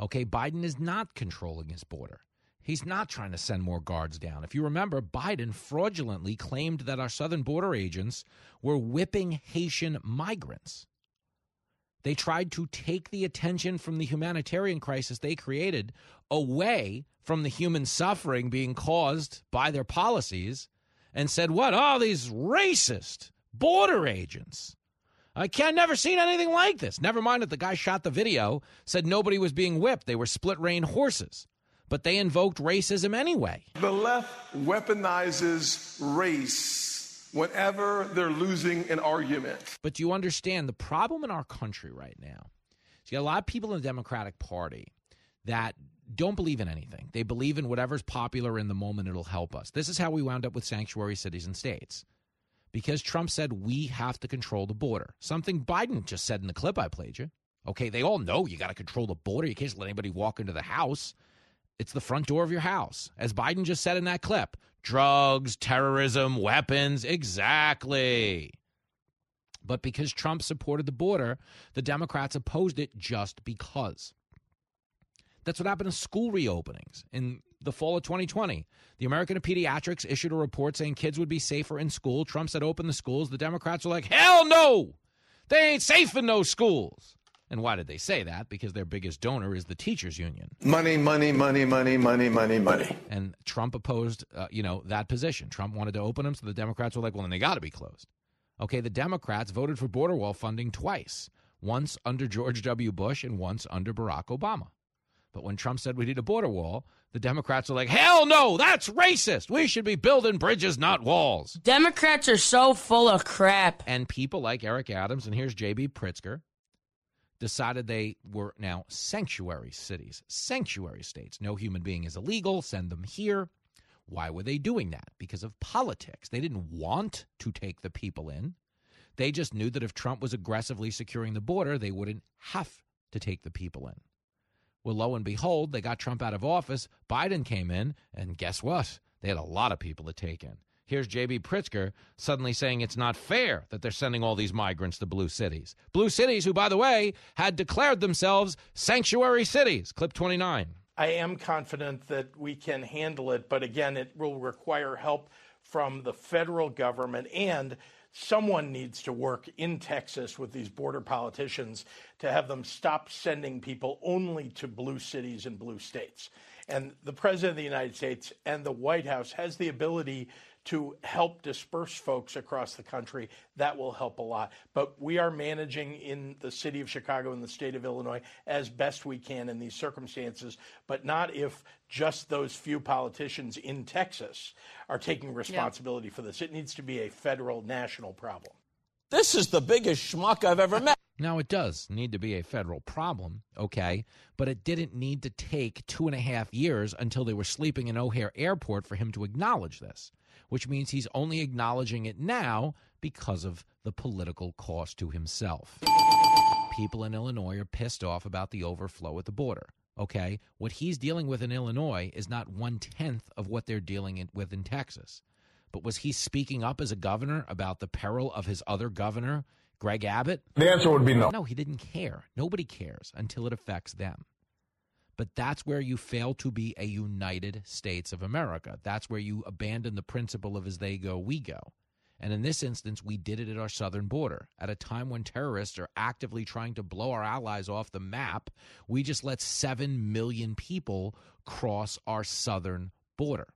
S1: Okay, Biden is not controlling his border. He's not trying to send more guards down. If you remember, Biden fraudulently claimed that our southern border agents were whipping Haitian migrants. They tried to take the attention from the humanitarian crisis they created away from the human suffering being caused by their policies and said, What? Oh, these racist border agents. I can't never seen anything like this. Never mind that the guy shot the video, said nobody was being whipped. They were split rein horses. But they invoked racism anyway.
S51: The left weaponizes race whenever they're losing an argument.
S1: But do you understand the problem in our country right now? So you got a lot of people in the Democratic Party that don't believe in anything. They believe in whatever's popular in the moment, it'll help us. This is how we wound up with sanctuary cities and states. Because Trump said we have to control the border. Something Biden just said in the clip I played you. Okay, they all know you got to control the border. You can't let anybody walk into the house. It's the front door of your house. As Biden just said in that clip drugs, terrorism, weapons. Exactly. But because Trump supported the border, the Democrats opposed it just because. That's what happened to school reopenings in the fall of 2020. The American of Pediatrics issued a report saying kids would be safer in school. Trump said open the schools. The Democrats were like, hell no! They ain't safe in those schools. And why did they say that? Because their biggest donor is the teachers union.
S51: Money, money, money, money, money, money, money.
S1: And Trump opposed, uh, you know, that position. Trump wanted to open them, so the Democrats were like, well, then they got to be closed. Okay, the Democrats voted for border wall funding twice, once under George W. Bush and once under Barack Obama. But when Trump said we need a border wall, the Democrats were like, hell no, that's racist. We should be building bridges, not walls.
S5: Democrats are so full of crap.
S1: And people like Eric Adams, and here's J.B. Pritzker, decided they were now sanctuary cities, sanctuary states. No human being is illegal, send them here. Why were they doing that? Because of politics. They didn't want to take the people in. They just knew that if Trump was aggressively securing the border, they wouldn't have to take the people in. Well, lo and behold, they got Trump out of office. Biden came in, and guess what? They had a lot of people to take in. Here's J.B. Pritzker suddenly saying it's not fair that they're sending all these migrants to blue cities. Blue cities, who, by the way, had declared themselves sanctuary cities. Clip 29.
S59: I am confident that we can handle it, but again, it will require help from the federal government and someone needs to work in Texas with these border politicians to have them stop sending people only to blue cities and blue states. And the President of the United States and the White House has the ability to help disperse folks across the country. That will help a lot. But we are managing in the city of Chicago and the state of Illinois as best we can in these circumstances, but not if just those few politicians in Texas are taking responsibility yeah. for this. It needs to be a federal, national problem.
S60: This is the biggest schmuck I've ever met.
S1: Now, it does need to be a federal problem, okay, but it didn't need to take two and a half years until they were sleeping in O'Hare Airport for him to acknowledge this which means he's only acknowledging it now because of the political cost to himself. People in Illinois are pissed off about the overflow at the border. Okay, what he's dealing with in Illinois is not one tenth of what they're dealing with in Texas. But was he speaking up as a governor about the peril of his other governor, Greg Abbott?
S51: The answer would be no.
S1: No, he didn't care. Nobody cares until it affects them. But that's where you fail to be a United States of America. That's where you abandon the principle of as they go, we go. And in this instance, we did it at our southern border. At a time when terrorists are actively trying to blow our allies off the map, we just let 7 million people cross our southern border.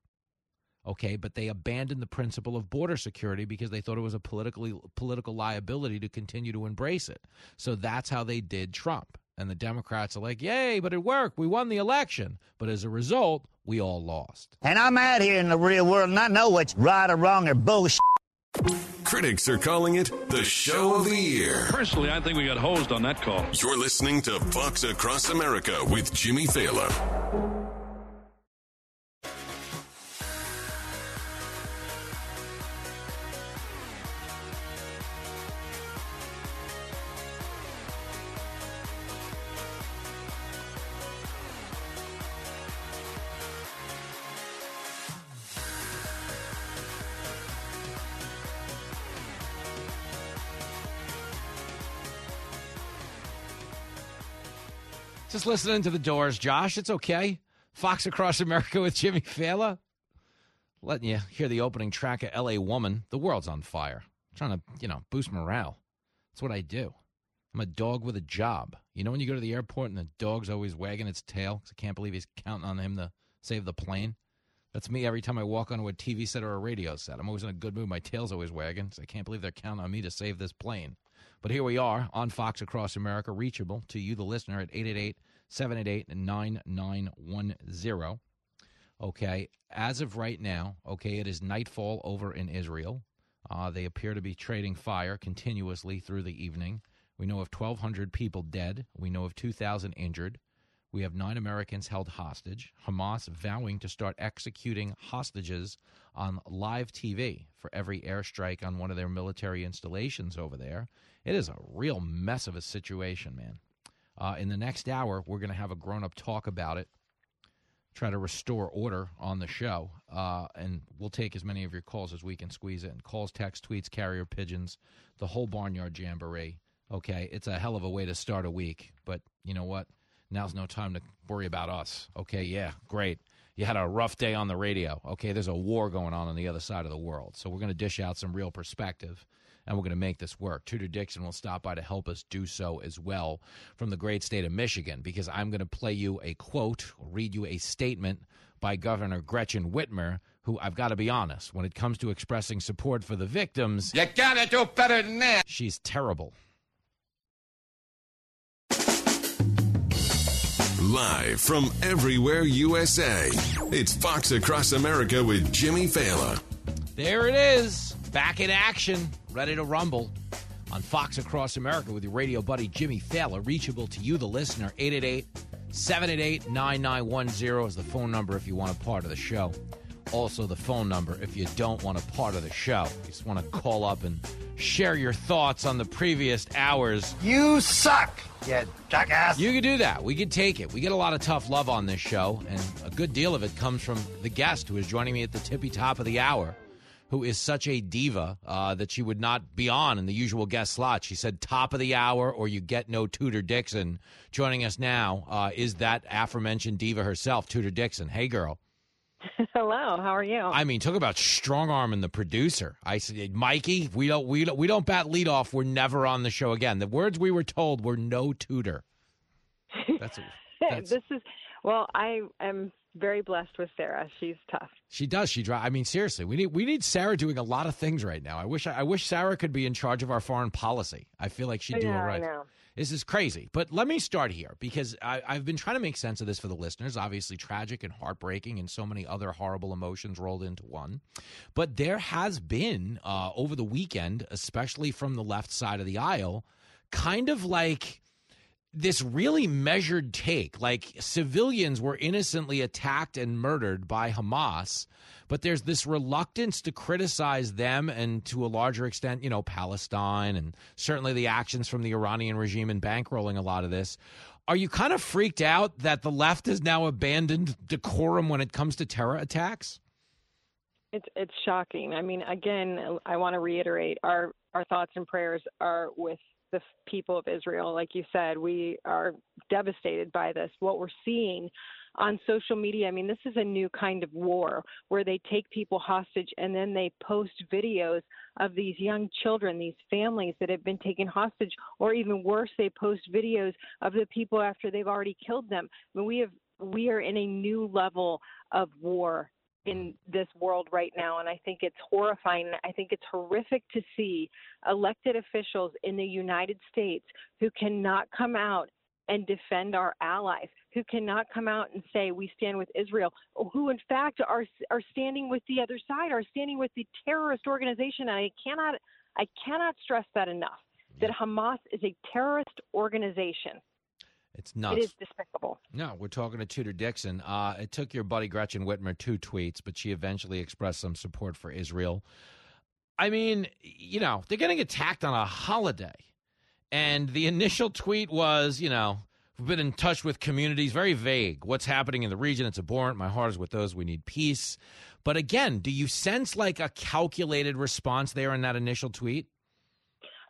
S1: Okay, but they abandoned the principle of border security because they thought it was a politically political liability to continue to embrace it. So that's how they did Trump. And the Democrats are like, yay, but it worked. We won the election. But as a result, we all lost.
S61: And I'm out here in the real world and I know what's right or wrong or bullshit.
S34: Critics are calling it the show of the year.
S46: Personally, I think we got hosed on that call.
S34: You're listening to Fox Across America with Jimmy Failla.
S1: Just listening to the doors, Josh. It's okay. Fox Across America with Jimmy Failla. Letting you hear the opening track of LA Woman. The world's on fire. I'm trying to, you know, boost morale. That's what I do. I'm a dog with a job. You know when you go to the airport and the dog's always wagging its tail because I can't believe he's counting on him to save the plane? That's me every time I walk onto a TV set or a radio set. I'm always in a good mood. My tail's always wagging. So I can't believe they're counting on me to save this plane. But here we are on Fox Across America, reachable to you, the listener, at 888 788 9910. Okay, as of right now, okay, it is nightfall over in Israel. Uh, they appear to be trading fire continuously through the evening. We know of 1,200 people dead. We know of 2,000 injured. We have nine Americans held hostage. Hamas vowing to start executing hostages on live TV for every airstrike on one of their military installations over there. It is a real mess of a situation, man. Uh, in the next hour, we're going to have a grown up talk about it, try to restore order on the show, uh, and we'll take as many of your calls as we can squeeze it. And Calls, text, tweets, carrier pigeons, the whole barnyard jamboree. Okay, it's a hell of a way to start a week, but you know what? Now's no time to worry about us. Okay, yeah, great. You had a rough day on the radio. Okay, there's a war going on on the other side of the world. So we're going to dish out some real perspective and we're going to make this work. Tudor Dixon will stop by to help us do so as well from the great state of Michigan because I'm going to play you a quote, read you a statement by Governor Gretchen Whitmer, who I've got to be honest, when it comes to expressing support for the victims,
S60: You gotta do better than that.
S1: she's terrible.
S34: Live from everywhere USA, it's Fox Across America with Jimmy Failla.
S1: There it is, back in action, ready to rumble on Fox Across America with your radio buddy Jimmy Failla, reachable to you, the listener, 888 788 9910 is the phone number if you want a part of the show. Also, the phone number if you don't want a part of the show. You just want to call up and share your thoughts on the previous hours.
S61: You suck, you jackass.
S1: You can do that. We can take it. We get a lot of tough love on this show, and a good deal of it comes from the guest who is joining me at the tippy top of the hour, who is such a diva uh, that she would not be on in the usual guest slot. She said top of the hour, or you get no Tudor Dixon. Joining us now uh, is that aforementioned diva herself, Tudor Dixon. Hey, girl.
S62: Hello, how are you?
S1: I mean, talk about strong arming the producer. I said, Mikey, we don't, we don't, we don't bat lead off. We're never on the show again. The words we were told were no Tudor. That's, that's
S62: this is well, I am very blessed with Sarah. She's tough.
S1: She does. She drives. I mean, seriously, we need we need Sarah doing a lot of things right now. I wish I, wish Sarah could be in charge of our foreign policy. I feel like she'd do
S62: Yeah,
S1: it
S62: I
S1: right.
S62: know.
S1: This is crazy. But let me start here because I, I've been trying to make sense of this for the listeners. Obviously, tragic and heartbreaking, and so many other horrible emotions rolled into one. But there has been uh, over the weekend, especially from the left side of the aisle, kind of like this really measured take. Like civilians were innocently attacked and murdered by Hamas, but there's this reluctance to criticize them and to a larger extent, you know, Palestine and certainly the actions from the Iranian regime in bankrolling a lot of this. Are you kind of freaked out that the left has now abandoned decorum when it comes to terror attacks?
S62: It's it's shocking. I mean, again, I want to reiterate our our thoughts and prayers are with the people of Israel. Like you said, we are devastated by this. What we're seeing on social media, I mean, this is a new kind of war where they take people hostage and then they post videos of these young children, these families that have been taken hostage, or even worse, they post videos of the people after they've already killed them. I mean, we have we are in a new level of war in this world right now and I think it's horrifying. I think it's horrific to see elected officials in the United States who cannot come out and defend our allies, who cannot come out and say we stand with Israel, who in fact are are standing with the other side, are standing with the terrorist organization. And I cannot I cannot stress that enough. That Hamas is a terrorist organization.
S1: It's nuts.
S62: It is despicable.
S1: No, we're talking to Tudor Dixon. Uh, it took your buddy Gretchen Whitmer two tweets, but she eventually expressed some support for Israel. I mean, you know, they're getting attacked on a holiday. And the initial tweet was, you know, we've been in touch with communities, very vague. What's happening in the region? It's abhorrent. My heart is with those. We need peace. But again, do you sense like a calculated response there in that initial tweet?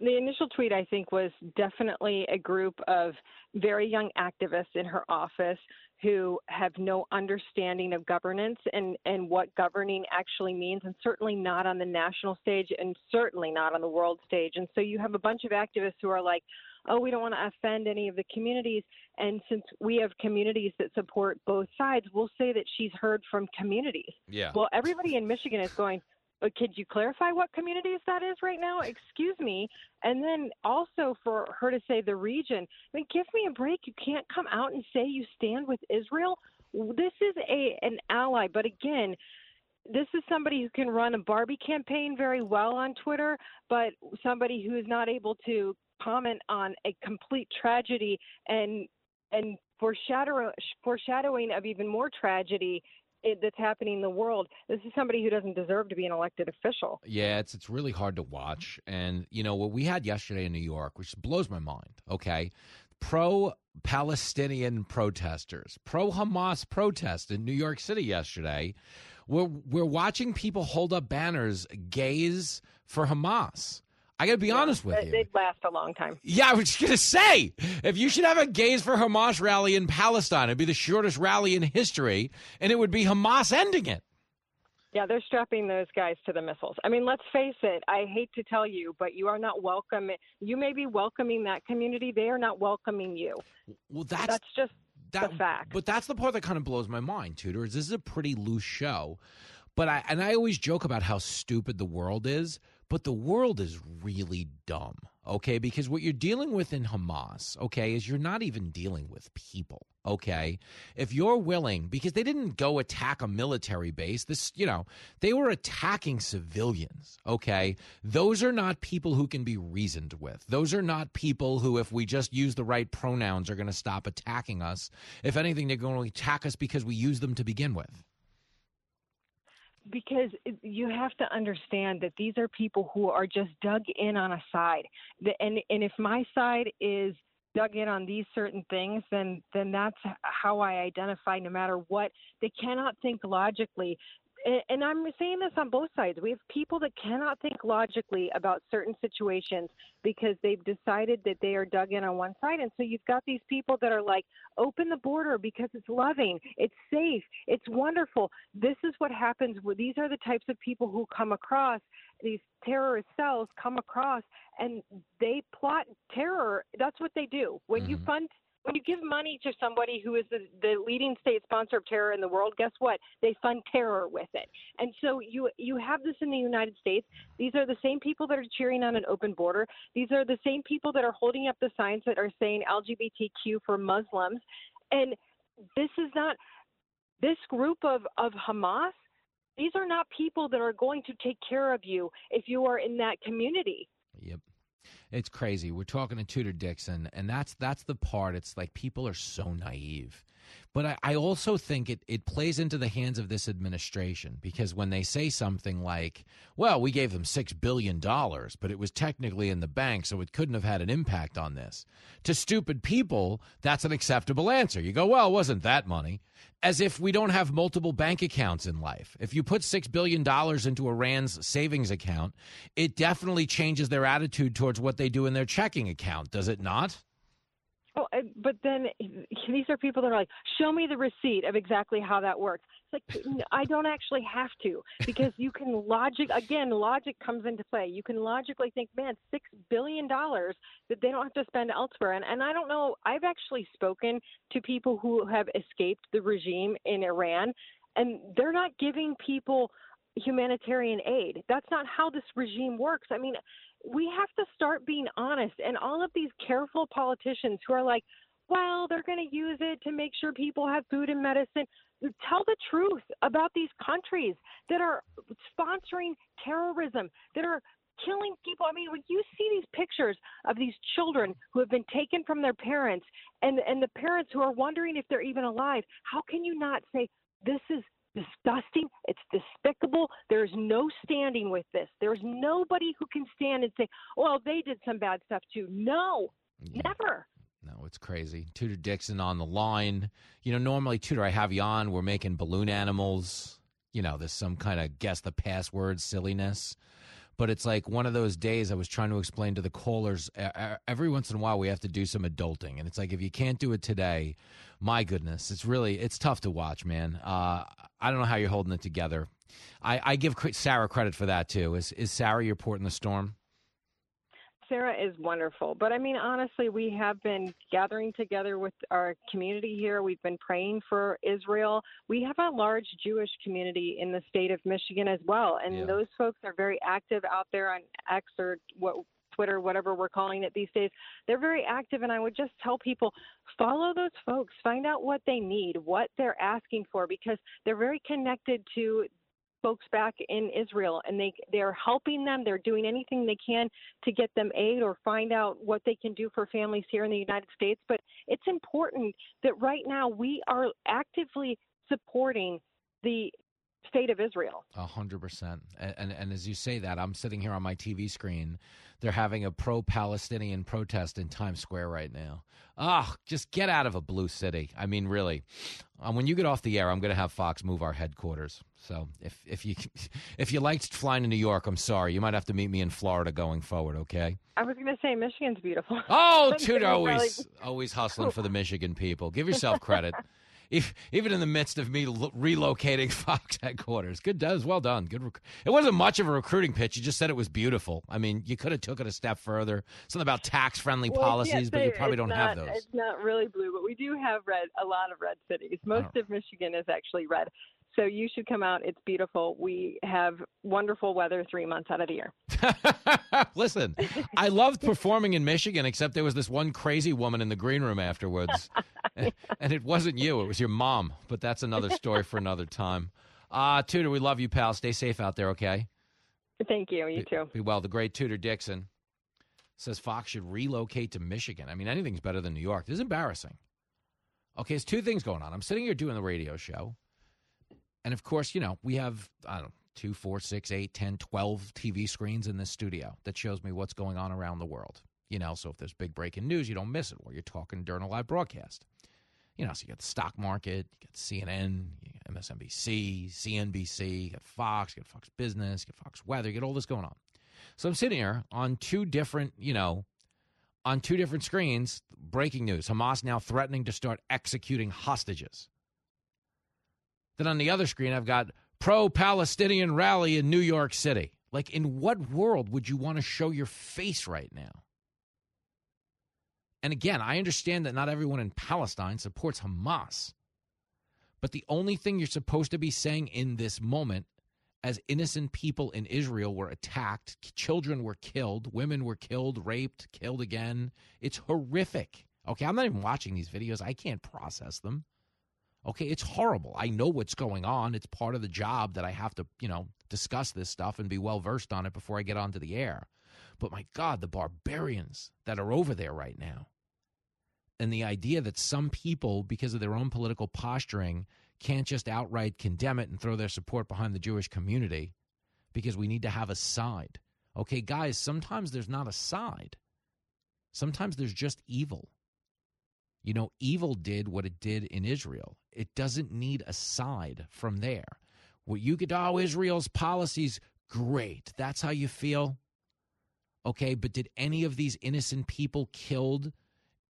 S62: The initial tweet, I think, was definitely a group of very young activists in her office who have no understanding of governance and, and what governing actually means, and certainly not on the national stage and certainly not on the world stage. And so you have a bunch of activists who are like, oh, we don't want to offend any of the communities. And since we have communities that support both sides, we'll say that she's heard from communities.
S1: Yeah.
S62: Well, everybody in Michigan is going, but could you clarify what communities that is right now? Excuse me. And then also for her to say the region, I mean, give me a break. You can't come out and say you stand with Israel. This is a an ally, but again, this is somebody who can run a Barbie campaign very well on Twitter, but somebody who is not able to comment on a complete tragedy and and foreshadow, foreshadowing of even more tragedy it, that's happening in the world. This is somebody who doesn't deserve to be an elected official.
S1: Yeah, it's it's really hard to watch. And you know what we had yesterday in New York, which blows my mind. Okay, pro Palestinian protesters, pro Hamas protest in New York City yesterday. We're we're watching people hold up banners, gays for Hamas. I got to be honest with
S62: They-
S1: you.
S62: They'd last a long time.
S1: Yeah, I was just gonna say, if you should have a gays for Hamas rally in Palestine, it'd be the shortest rally in history, and it would be Hamas ending it.
S62: Yeah, they're strapping those guys to the missiles. I mean, let's face it. I hate to tell you, but you are not welcome. You may be welcoming that community. They are not welcoming you.
S1: Well, that's
S62: that's just
S1: that,
S62: the fact.
S1: But that's the part that kind of blows my mind, Tudor. Is this is a pretty loose show, but I and I always joke about how stupid the world is, but the world is really dumb. Okay, because what you're dealing with in Hamas, okay, is you're not even dealing with people. Okay, if you're willing, because they didn't go attack a military base. This, you know, they were attacking civilians. Okay, those are not people who can be reasoned with. Those are not people who, if we just use the right pronouns, are going to stop attacking us. If anything, they're going to attack us because we use them to begin with
S62: because you have to understand that these are people who are just dug in on a side. And and if my side is dug in on these certain things then then that's how i identify no matter what. They cannot think logically and I'm saying this on both sides. We have people that cannot think logically about certain situations because they've decided that they are dug in on one side. And so you've got these people that are like, open the border because it's loving, it's safe, it's wonderful. This is what happens. These are the types of people who come across these terrorist cells come across and they plot terror. That's what they do. When mm-hmm. you fund when you give money to somebody who is the, the leading state sponsor of terror in the world, guess what? They fund terror with it. And so you you have this in the United States. These are the same people that are cheering on an open border. These are the same people that are holding up the signs that are saying LGBTQ for Muslims. And this is not this group of, of Hamas, these are not people that are going to take care of you if you are in that community.
S1: Yep. It's crazy. We're talking to Tudor Dixon, and that's that's the part. It's like people are so naive. But I, I, also think it, it plays into the hands of this administration because when they say something like, well, we gave them $6 billion, but it was technically in the bank, so it couldn't have had an impact on this. To stupid people, that's an acceptable answer. You go, well, it wasn't that money. As if we don't have multiple bank accounts in life. If you put $6 billion into Iran's savings account, it definitely changes their attitude towards what they do in their checking account, does it not?
S62: Oh, but then these are people that are like, show me the receipt of exactly how that works. It's like, I don't actually have to because you can logic, again, logic comes into play. You can logically think, man, $6 billion that they don't have to spend elsewhere. And, and I don't know, I've actually spoken to people who have escaped the regime in Iran, and they're not giving people humanitarian aid. That's not how this regime works. I mean, we have to start being honest. And all of these careful politicians who are like, well, they're going to use it to make sure people have food and medicine. Tell the truth about these countries that are sponsoring terrorism, that are killing people. I mean, when you see these pictures of these children who have been taken from their parents and, and the parents who are wondering if they're even alive, how can you not say, this is disgusting. It's despicable. There's no standing with this. There's nobody who can stand and say, well, they did some bad stuff too. No, yeah. never.
S1: No, it's crazy. Tudor Dixon on the line. You know, normally, Tudor, I have you on. We're making balloon animals. You know, there's some kind of guess the password silliness but it's like one of those days I was trying to explain to the callers every once in a while we have to do some adulting. And it's like if you can't do it today my goodness it's really it's tough to watch man. Uh, I don't know how you're holding it together. I, I give Sarah credit for that too. Is is Sarah your port in the storm
S62: Sarah is wonderful. But I mean, honestly, we have been gathering together with our community here. We've been praying for Israel. We have a large Jewish community in the state of Michigan as well. And yeah. those folks are very active out there on X or what Twitter, whatever we're calling it these days. They're very active, and I would just tell people follow those folks, find out what they need, what they're asking for, because they're very connected to folks back in Israel, and they they're helping them. They're doing anything they can to get them aid or find out what they can do for families here in the United States. But it's important that right now we are actively supporting the state of Israel.
S1: A hundred percent. And and as you say that, I'm sitting here on my TV screen. They're having a pro-Palestinian protest in Times Square right now. Ah, oh, just get out of a blue city. I mean, really. Um, when you get off the air, I'm going to have Fox move our headquarters. So if if you if you liked flying to New York, I'm sorry. You might have to meet me in Florida going forward. Okay.
S62: I was going to say Michigan's beautiful.
S1: Oh, Tudor always always hustling for the Michigan people. Give yourself credit. if, even in the midst of me lo- relocating Fox headquarters. Good does, well done. Good. Rec- it wasn't much of a recruiting pitch. You just said it was beautiful. I mean, you could have took it a step further. Something about tax friendly
S62: Well,
S1: policies, but you probably don't
S62: not,
S1: have those.
S62: It's not really blue, but we do have red. A lot of red cities. Most of Michigan is actually red. So you should come out. It's beautiful. We have wonderful weather three months out of the year.
S1: Listen, I loved performing in Michigan, except there was this one crazy woman in the green room afterwards. and it wasn't you, it was your mom. But that's another story for another time. Uh, Tudor, we love you, pal. Stay safe out there, okay?
S62: Thank you. You too.
S1: Be well. The great Tudor Dixon says Fox should relocate to Michigan. I mean, anything's better than New York. This is embarrassing. Okay, there's two things going on. I'm sitting here doing the radio show. And of course, you know, we have, I don't know, two, four, six, eight, 10, 12 TV screens in this studio that shows me what's going on around the world. You know, so if there's big breaking news, you don't miss it while you're talking during a live broadcast. You know, so you got the stock market, you got CNN, you got MSNBC, CNBC, you got Fox, you got Fox Business, you got Fox Weather, you got all this going on. So I'm sitting here on two different, you know, on two different screens, breaking news. Hamas now threatening to start executing hostages. Then on the other screen, I've got pro Palestinian rally in New York City. Like, in what world would you want to show your face right now? And again, I understand that not everyone in Palestine supports Hamas. But the only thing you're supposed to be saying in this moment, as innocent people in Israel were attacked, children were killed, women were killed, raped, killed again, it's horrific. Okay, I'm not even watching these videos, I can't process them. Okay, it's horrible. I know what's going on. It's part of the job that I have to, you know, discuss this stuff and be well versed on it before I get onto the air. But my God, the barbarians that are over there right now. And the idea that some people, because of their own political posturing, can't just outright condemn it and throw their support behind the Jewish community because we need to have a side. Okay, guys, sometimes there's not a side, sometimes there's just evil. You know, evil did what it did in Israel. It doesn't need a side from there. What you could, oh, Israel's policies, great. That's how you feel. Okay, but did any of these innocent people killed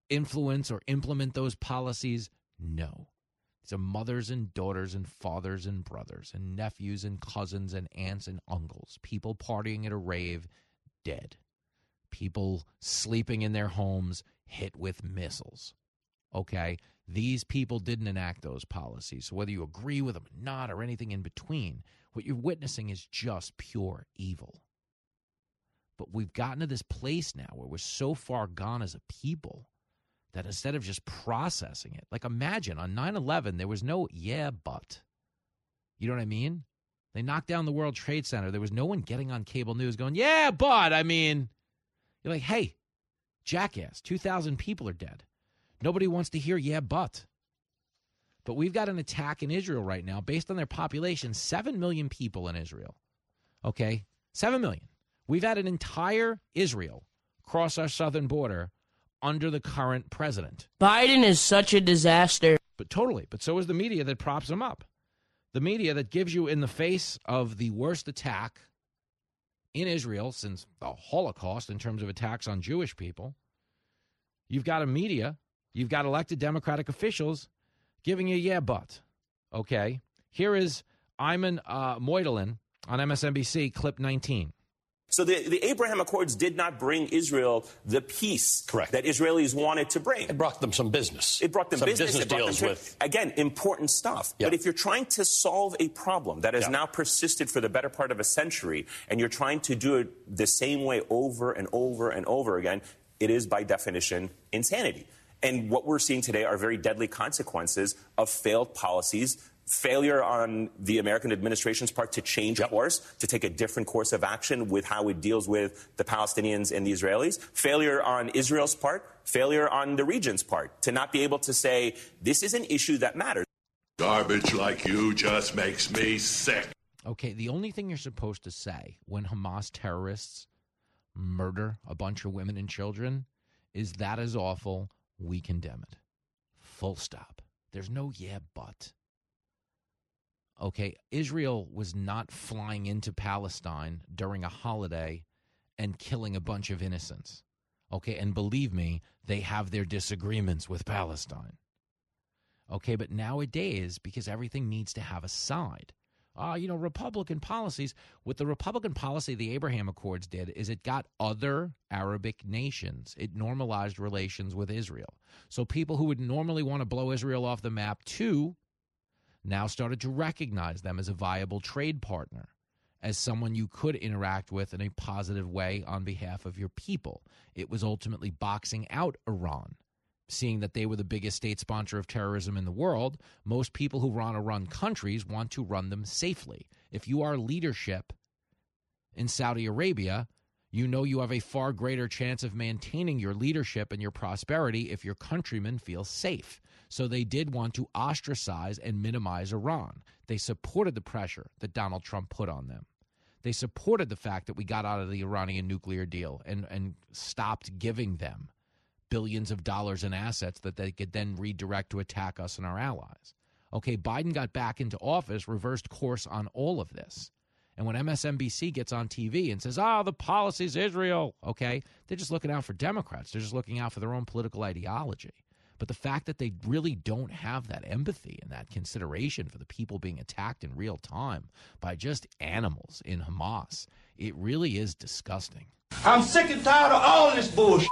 S1: influence or implement those policies? No. These are mothers and daughters and fathers and brothers and nephews and cousins and aunts and uncles. People partying at a rave, dead. People sleeping in their homes, hit with missiles. Okay? These people didn't enact those policies. So whether you agree with them or not or anything in between, what you're witnessing is just pure evil. But we've gotten to this place now where we're so far gone as a people that instead of just processing it, like imagine on 9 11, there was no, yeah, but. You know what I mean? They knocked down the World Trade Center. There was no one getting on cable news going, yeah, but. I mean, you're like, hey, jackass, 2,000 people are dead. Nobody wants to hear, yeah, but. But we've got an attack in Israel right now based on their population 7 million people in Israel. Okay? 7 million. We've had an entire Israel cross our southern border under the current president.
S5: Biden is such a disaster.
S1: But totally. But so is the media that props him up. The media that gives you in the face of the worst attack in Israel since the Holocaust in terms of attacks on Jewish people. You've got a media, you've got elected Democratic officials giving you yeah, but. Okay. Here is Ayman uh, Mohyeldin on MSNBC, clip 19.
S63: So the, the Abraham Accords did not bring Israel the peace Correct. that Israelis wanted to bring.
S64: It brought them some business.
S63: It brought them
S64: some
S63: business.
S64: business
S63: it brought
S64: deals
S63: them
S64: with
S63: again important stuff.
S64: Yep.
S63: But if you're trying to solve a problem that has
S64: Yep.
S63: now persisted for the better part of a century, and you're trying to do it the same way over and over and over again, it is by definition insanity. And what we're seeing today are very deadly consequences of failed policies failure on the American administration's part to change course, to take a different course of action with how it deals with the Palestinians and the Israelis, failure on Israel's part, failure on the region's part to not be able to say, this is an issue that matters.
S65: Garbage like you just makes me sick.
S1: Okay, the only thing you're supposed to say when Hamas terrorists murder a bunch of women and children is that is awful. We condemn it. Full stop. There's no yeah, but. Okay, Israel was not flying into Palestine during a holiday and killing a bunch of innocents. Okay, and believe me, they have their disagreements with Palestine. Okay, but nowadays, because everything needs to have a side, uh, you know, Republican policies, what the Republican policy the Abraham Accords did is it got other Arabic nations, it normalized relations with Israel. So people who would normally want to blow Israel off the map too now started to recognize them as a viable trade partner, as someone you could interact with in a positive way on behalf of your people. It was ultimately boxing out Iran seeing that they were the biggest state sponsor of terrorism in the world, most people who want to run countries want to run them safely. If you are leadership in Saudi Arabia, you know you have a far greater chance of maintaining your leadership and your prosperity if your countrymen feel safe. So they did want to ostracize and minimize Iran. They supported the pressure that Donald Trump put on them. They supported the fact that we got out of the Iranian nuclear deal and, and stopped giving them billions of dollars in assets that they could then redirect to attack us and our allies. Okay, Biden got back into office, reversed course on all of this. And when MSNBC gets on TV and says, oh, the policy's Israel, okay, they're just looking out for Democrats. They're just looking out for their own political ideology. But the fact that they really don't have that empathy and that consideration for the people being attacked in real time by just animals in Hamas, it really is disgusting.
S56: I'm sick and tired of all this bullshit.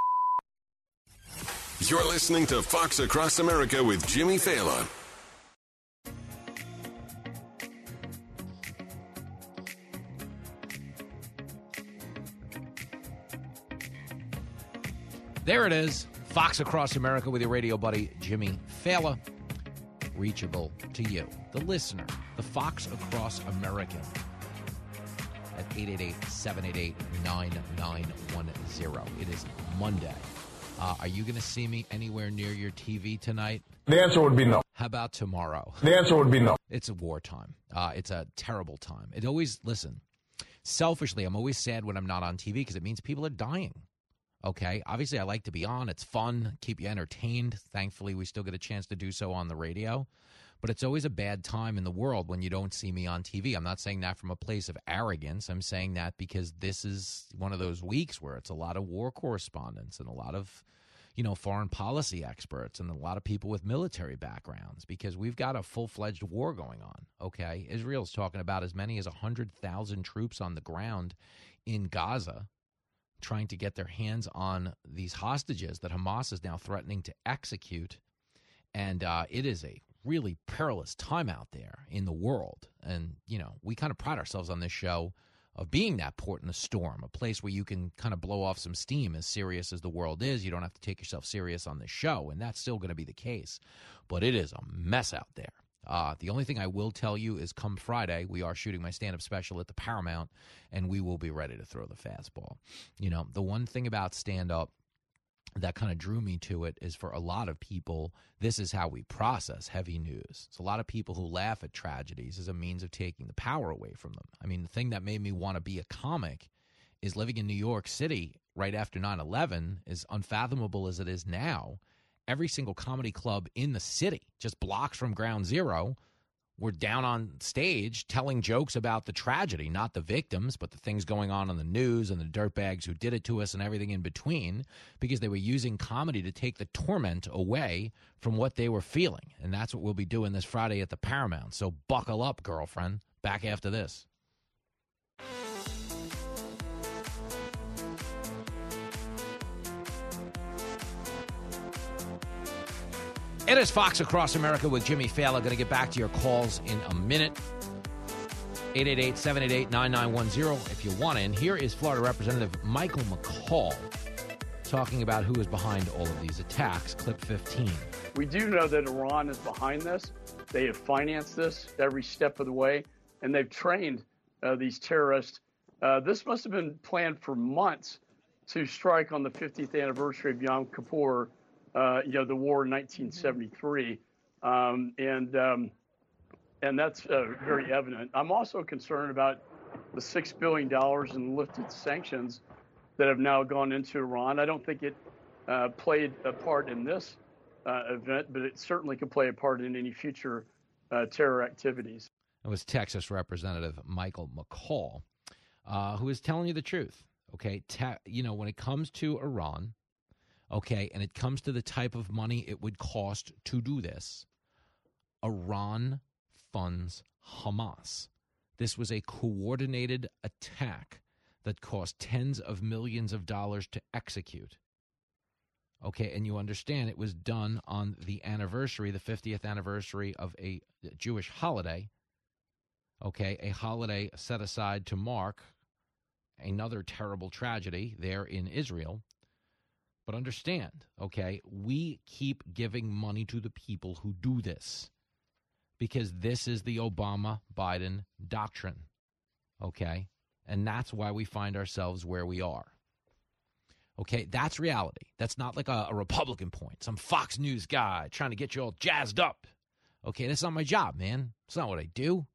S34: You're listening to Fox Across America with Jimmy Failla.
S1: There it is. Fox Across America with your radio buddy, Jimmy Failla. Reachable to you, the listener, the Fox Across American at 888 788 9910. It is Monday. Uh, are you going to see me anywhere near your TV tonight?
S51: The answer would be no.
S1: How about tomorrow?
S51: The answer would be no.
S1: It's a wartime. Uh, it's a terrible time. It always, listen, selfishly, I'm always sad when I'm not on TV because it means people are dying. Okay. Obviously, I like to be on. It's fun, keep you entertained. Thankfully, we still get a chance to do so on the radio. But it's always a bad time in the world when you don't see me on TV. I'm not saying that from a place of arrogance. I'm saying that because this is one of those weeks where it's a lot of war correspondents and a lot of, you know, foreign policy experts and a lot of people with military backgrounds because we've got a full fledged war going on. Okay. Israel's talking about as many as 100,000 troops on the ground in Gaza trying to get their hands on these hostages that Hamas is now threatening to execute. And uh, it is a really perilous time out there in the world. And, you know, we kind of pride ourselves on this show of being that port in the storm, a place where you can kind of blow off some steam as serious as the world is. You don't have to take yourself serious on this show, and that's still going to be the case. But it is a mess out there. Uh, the only thing I will tell you is come Friday, we are shooting my stand up special at the Paramount, and we will be ready to throw the fastball. You know, the one thing about stand up that kind of drew me to it is for a lot of people, this is how we process heavy news. It's a lot of people who laugh at tragedies as a means of taking the power away from them. I mean, the thing that made me want to be a comic is living in New York City right after 9 11, as unfathomable as it is now. Every single comedy club in the city, just blocks from ground zero, were down on stage telling jokes about the tragedy, not the victims, but the things going on in the news and the dirtbags who did it to us and everything in between, because they were using comedy to take the torment away from what they were feeling. And that's what we'll be doing this Friday at the Paramount. So buckle up, girlfriend. Back after this. It is Fox Across America with Jimmy Failla. Going to get back to your calls in a minute. 888 788 9910 if you want in. Here is Florida Representative Michael McCaul talking about who is behind all of these attacks. Clip 15.
S64: We do know that Iran is behind this. They have financed this every step of the way, and they've trained uh, these terrorists. Uh, this must have been planned for months to strike on the 50th anniversary of Yom Kippur uh, you know, the war in 1973, um, and um, and that's uh, very evident. I'm also concerned about the six billion dollars in lifted sanctions that have now gone into Iran. I don't think it uh, played a part in this uh, event, but it certainly could play a part in any future uh, terror activities.
S1: It was Texas Representative Michael McCaul, uh, who is telling you the truth. Okay, Ta- you know when it comes to Iran, okay, and it comes to the type of money it would cost to do this, Iran funds Hamas. This was a coordinated attack that cost tens of millions of dollars to execute. Okay, and you understand it was done on the anniversary, the 50th anniversary of a Jewish holiday. Okay, a holiday set aside to mark another terrible tragedy there in Israel. But understand, okay, we keep giving money to the people who do this because this is the Obama Biden doctrine. Okay? And that's why we find ourselves where we are. Okay, that's reality. That's not like a, a, Republican point, some Fox News guy trying to get you all jazzed up. Okay, that's not my job, man. It's not what I do.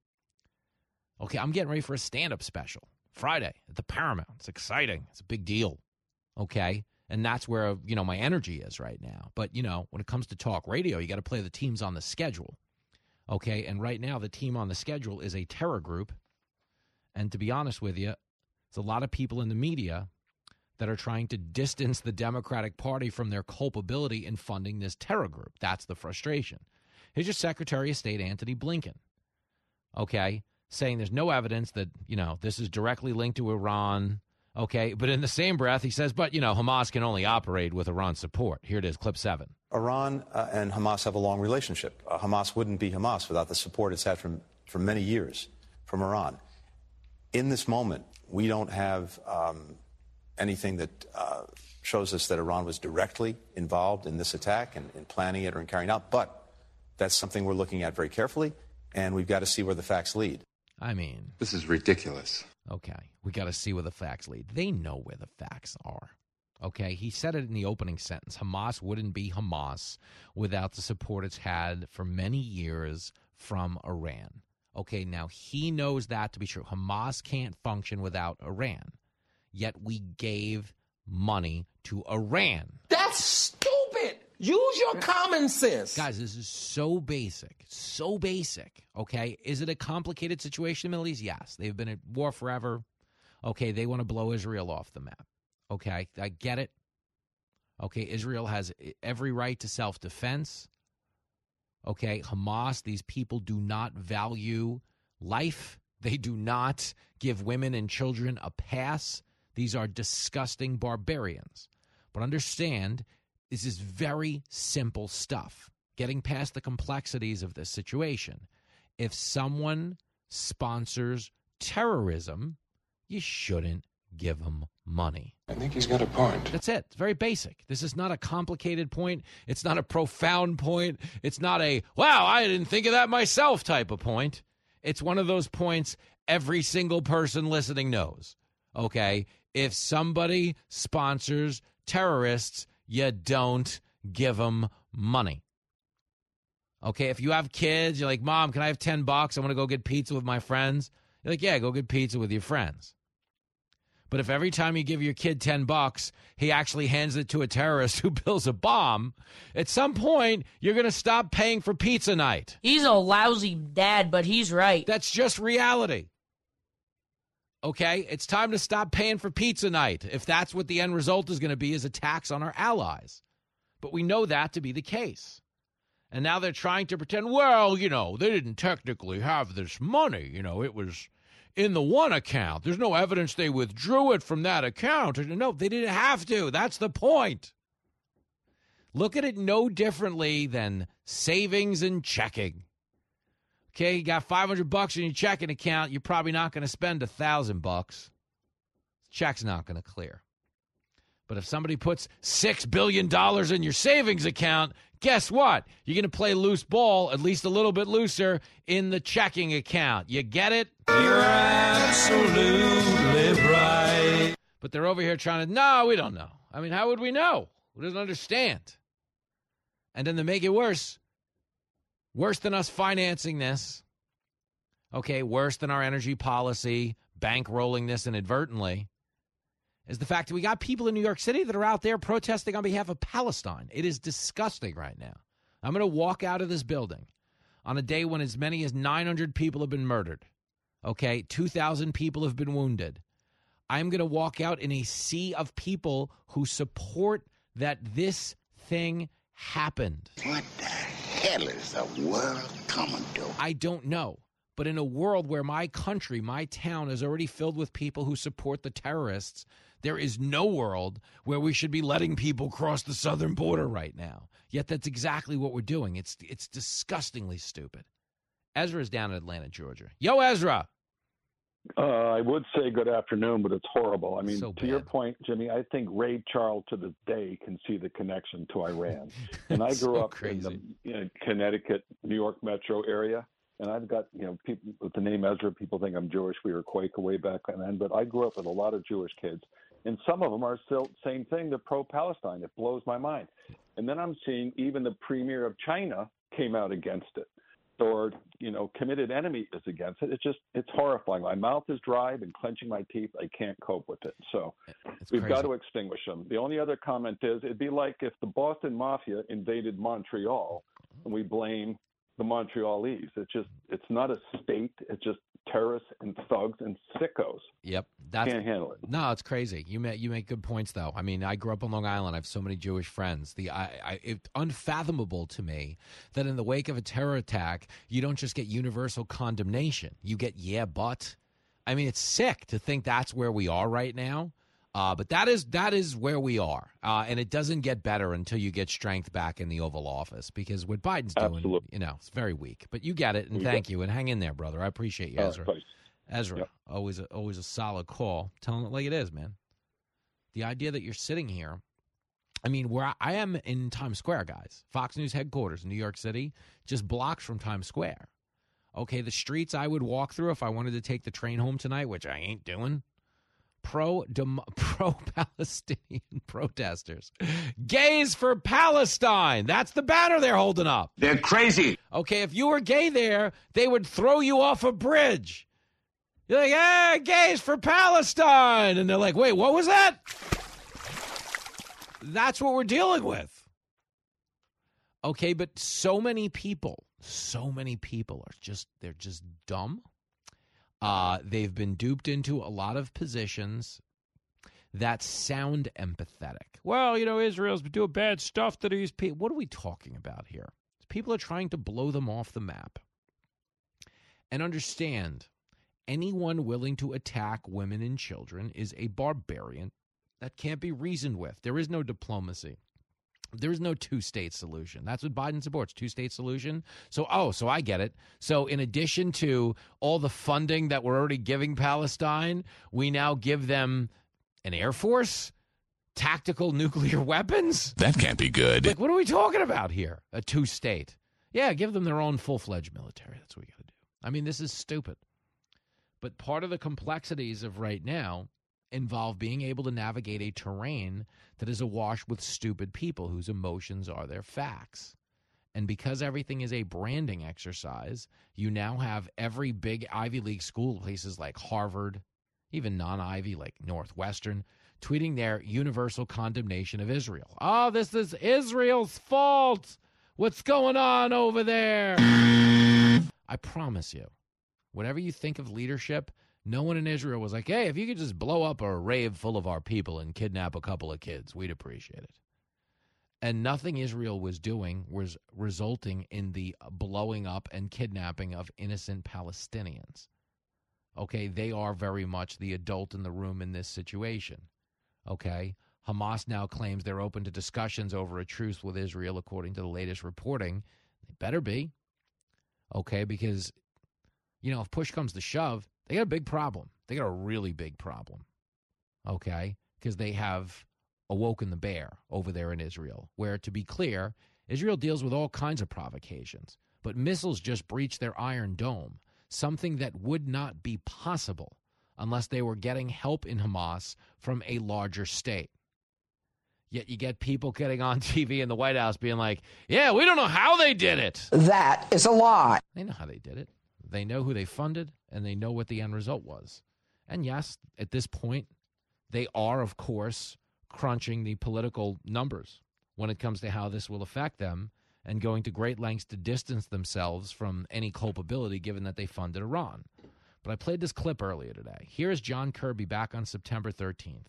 S1: Okay, I'm getting ready for a stand up special Friday at the Paramount. It's exciting, it's a big deal. Okay, and that's where, you know, my energy is right now. But, you know, when it comes to talk radio, you got to play the teams on the schedule. Okay, and right now the team on the schedule is a terror group. And to be honest with you, there's a lot of people in the media that are trying to distance the Democratic Party from their culpability in funding this terror group. That's the frustration. Here's your Secretary of State, Antony Blinken, okay, saying there's no evidence that, you know, this is directly linked to Iran. Okay, but in the same breath, he says, but, you know, Hamas can only operate with Iran support. Here it is, clip seven.
S66: Iran uh, and Hamas have a long relationship. Uh, Hamas wouldn't be Hamas without the support it's had from, for many years from Iran. In this moment, we don't have um, anything that uh, shows us that Iran was directly involved in this attack and in planning it or in carrying out, but that's something we're looking at very carefully, and we've got to see where the facts lead.
S1: I mean,
S66: this is ridiculous.
S1: Okay, we got to see where the facts lead. They know where the facts are. Okay, he said it in the opening sentence. Hamas wouldn't be Hamas without the support it's had for many years from Iran. Okay, now he knows that to be true. Hamas can't function without Iran. Yet we gave money to Iran.
S60: That's. Use your common sense.
S1: Guys, this is so basic. So basic. Okay. Is it a complicated situation in the Middle East? Yes. They've been at war forever. Okay. They want to blow Israel off the map. Okay. I get it. Okay. Israel has every right to self defense. Okay. Hamas, these people do not value life, they do not give women and children a pass. These are disgusting barbarians. But understand, this is very simple stuff. Getting past the complexities of this situation. If someone sponsors terrorism, you shouldn't give them money.
S66: I think he's got a point.
S1: That's it. It's very basic. This is not a complicated point. It's not a profound point. It's not a, wow, I didn't think of that myself type of point. It's one of those points every single person listening knows. Okay? If somebody sponsors terrorists, you don't give them money. Okay, if you have kids, you're like, Mom, can I have 10 bucks? I want to go get pizza with my friends. You're like, Yeah, go get pizza with your friends. But if every time you give your kid 10 bucks, he actually hands it to a terrorist who builds a bomb, at some point, you're going to stop paying for pizza night.
S5: He's a lousy dad, but he's right.
S1: That's just reality. Okay? It's time to stop paying for pizza night if that's what the end result is going to be is a tax on our allies. But we know that to be the case. And now they're trying to pretend, well, you know, they didn't technically have this money. You know, it was in the one account. There's no evidence they withdrew it from that account. No, they didn't have to. That's the point. Look at it no differently than savings and checking. Okay, you got 500 bucks in your checking account, you're probably not going to spend a 1000 bucks. Check's not going to clear. But if somebody puts 6 billion dollars in your savings account, guess what? You're going to play loose ball, at least a little bit looser, in the checking account. You get it?
S60: You're absolutely right.
S1: But they're over here trying to, no, we don't know. I mean, how would we know? We don't understand. And then to make it worse, worse than us financing this, okay, worse than our energy policy, bankrolling this inadvertently, is the fact that we got people in New York City that are out there protesting on behalf of Palestine. It is disgusting right now. I'm going to walk out of this building on a day when as many as 900 people have been murdered. Okay, 2,000 people have been wounded. I'm going to walk out in a sea of people who support that this thing happened.
S54: What the hell is the world
S61: come and do?
S1: I don't know. But in a world where my country, my town is already filled with people who support the terrorists, there is no world where we should be letting people cross the southern border right now. Yet that's exactly what we're doing. It's it's disgustingly stupid. Ezra's down in Atlanta, Georgia. Yo, Ezra.
S67: Uh, I would say good afternoon, but it's horrible. I mean,
S1: So
S67: to your point, Jimmy, I think Ray Charles to this day can see the connection to Iran. And I grew
S1: So
S67: up in the you know, Connecticut, New York metro area, and I've got you know people with the name Ezra. People think I'm Jewish. We were Quaker way back then, but I grew up with a lot of Jewish kids, and some of them are still same thing. They're pro-Palestine. It blows my mind. And then I'm seeing even the premier of China came out against it or you know committed enemy is against it it's just it's horrifying. My mouth is dry and clenching my teeth i can't cope with it. So we've got to extinguish them the only other comment is it'd be like if the boston mafia invaded montreal and we blame the montrealese it's just it's not a state it's just terrorists and thugs and sickos
S1: Yep, that's
S67: can't handle it
S1: No, it's crazy. You make you make good points though. I mean, I grew up on Long Island. I have so many Jewish friends. The I, I it's unfathomable to me that in the wake of a terror attack, you don't just get universal condemnation. You get yeah, but. I mean, it's sick to think that's where we are right now. Uh, but that is that is where we are, uh, and it doesn't get better until you get strength back in the Oval Office. Because what Biden's doing,
S67: Absolutely.
S1: you know, it's very weak. But you get it, and
S67: You
S1: thank you, and hang in there, brother. I appreciate you,
S67: All right,
S1: Ezra.
S67: thanks.
S1: Ezra, always a, always a solid call. Telling it like it is, man. The idea that you're sitting here, I mean, where I, I am in Times Square, guys, Fox News headquarters in New York City, just blocks from Times Square. Okay, the streets I would walk through if I wanted to take the train home tonight, which I ain't doing. Pro pro Palestinian protesters, gays for Palestine. That's the banner they're holding up.
S61: They're crazy.
S1: Okay, if you were gay there, they would throw you off a bridge. You're like, ah, gays for Palestine. And they're like, wait, what was that? That's what we're dealing with. Okay, but so many people, so many people are just, they're just dumb. Uh, they've been duped into a lot of positions that sound empathetic. Well, you know, Israel's doing bad stuff to these people. What are we talking about here? People are trying to blow them off the map. And understand anyone willing to attack women and children is a barbarian that can't be reasoned with. There is no diplomacy. There is no two state solution. That's what Biden supports two state solution. So, oh, so I get it. So, in addition to all the funding that we're already giving Palestine, we now give them an air force, tactical nuclear weapons.
S68: That can't be good.
S1: Like, what are we talking about here? A two state. Yeah, give them their own full fledged military. That's what we got to do. I mean, this is stupid. But part of the complexities of right now involve being able to navigate a terrain that is awash with stupid people whose emotions are their facts. And because everything is a branding exercise, you now have every big Ivy League school, places like Harvard, even non Ivy like Northwestern, tweeting their universal condemnation of Israel. Oh, this is Israel's fault. What's going on over there? I promise you, whatever you think of leadership, no one in Israel was like, hey, if you could just blow up a rave full of our people and kidnap a couple of kids, we'd appreciate it. And nothing Israel was doing was resulting in the blowing up and kidnapping of innocent Palestinians. Okay, they are very much the adult in the room in this situation. Okay, Hamas now claims they're open to discussions over a truce with Israel, according to the latest reporting. They better be. Okay, because, you know, if push comes to shove, they got a big problem. They got a really big problem. Okay, because they have awoken the bear over there in Israel, where, to be clear, Israel deals with all kinds of provocations, but missiles just breached their iron dome, something that would not be possible unless they were getting help in Hamas from a larger state. Yet you get people getting on TV in the White House being like, yeah, we don't know how they did it.
S60: That is a lie.
S1: They know how they did it. They know who they funded and they know what the end result was. And yes, at this point, they are, of course, crunching the political numbers when it comes to how this will affect them and going to great lengths to distance themselves from any culpability given that they funded Iran. But I played this clip earlier today. Here's John Kirby back on September 13th.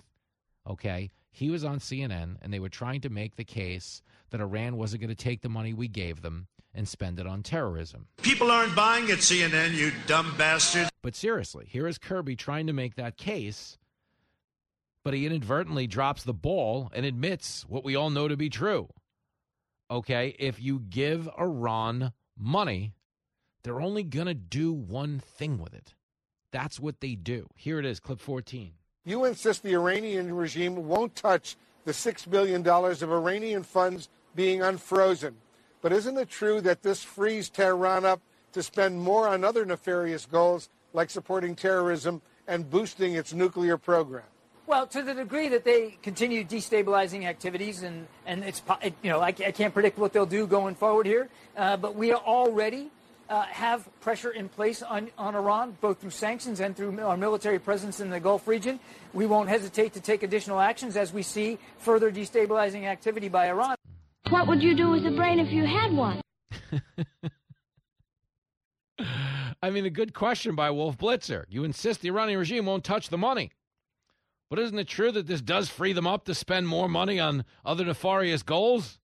S1: Okay. He was on CNN and they were trying to make the case that Iran wasn't going to take the money we gave them and spend it on terrorism.
S69: People aren't buying it, CNN, you dumb bastard.
S1: But seriously, here is Kirby trying to make that case, but he inadvertently drops the ball and admits what we all know to be true. Okay, if you give Iran money, they're only going to do one thing with it. That's what they do. Here it is, clip 14.
S68: You insist the Iranian regime won't touch the $6 billion of Iranian funds being unfrozen. But isn't it true that this frees Tehran up to spend more on other nefarious goals like supporting terrorism and boosting its nuclear program?
S70: Well, to the degree that they continue destabilizing activities, and, and it's, you know, I, I can't predict what they'll do going forward here, uh, but we are already uh, have pressure in place on, on Iran, both through sanctions and through our military presence in the Gulf region. We won't hesitate to take additional actions as we see further destabilizing activity by Iran.
S71: What would you do with a brain if you had one?
S1: I mean, a good question by Wolf Blitzer. You insist the Iranian regime won't touch the money. But isn't it true that this does free them up to spend more money on other nefarious goals?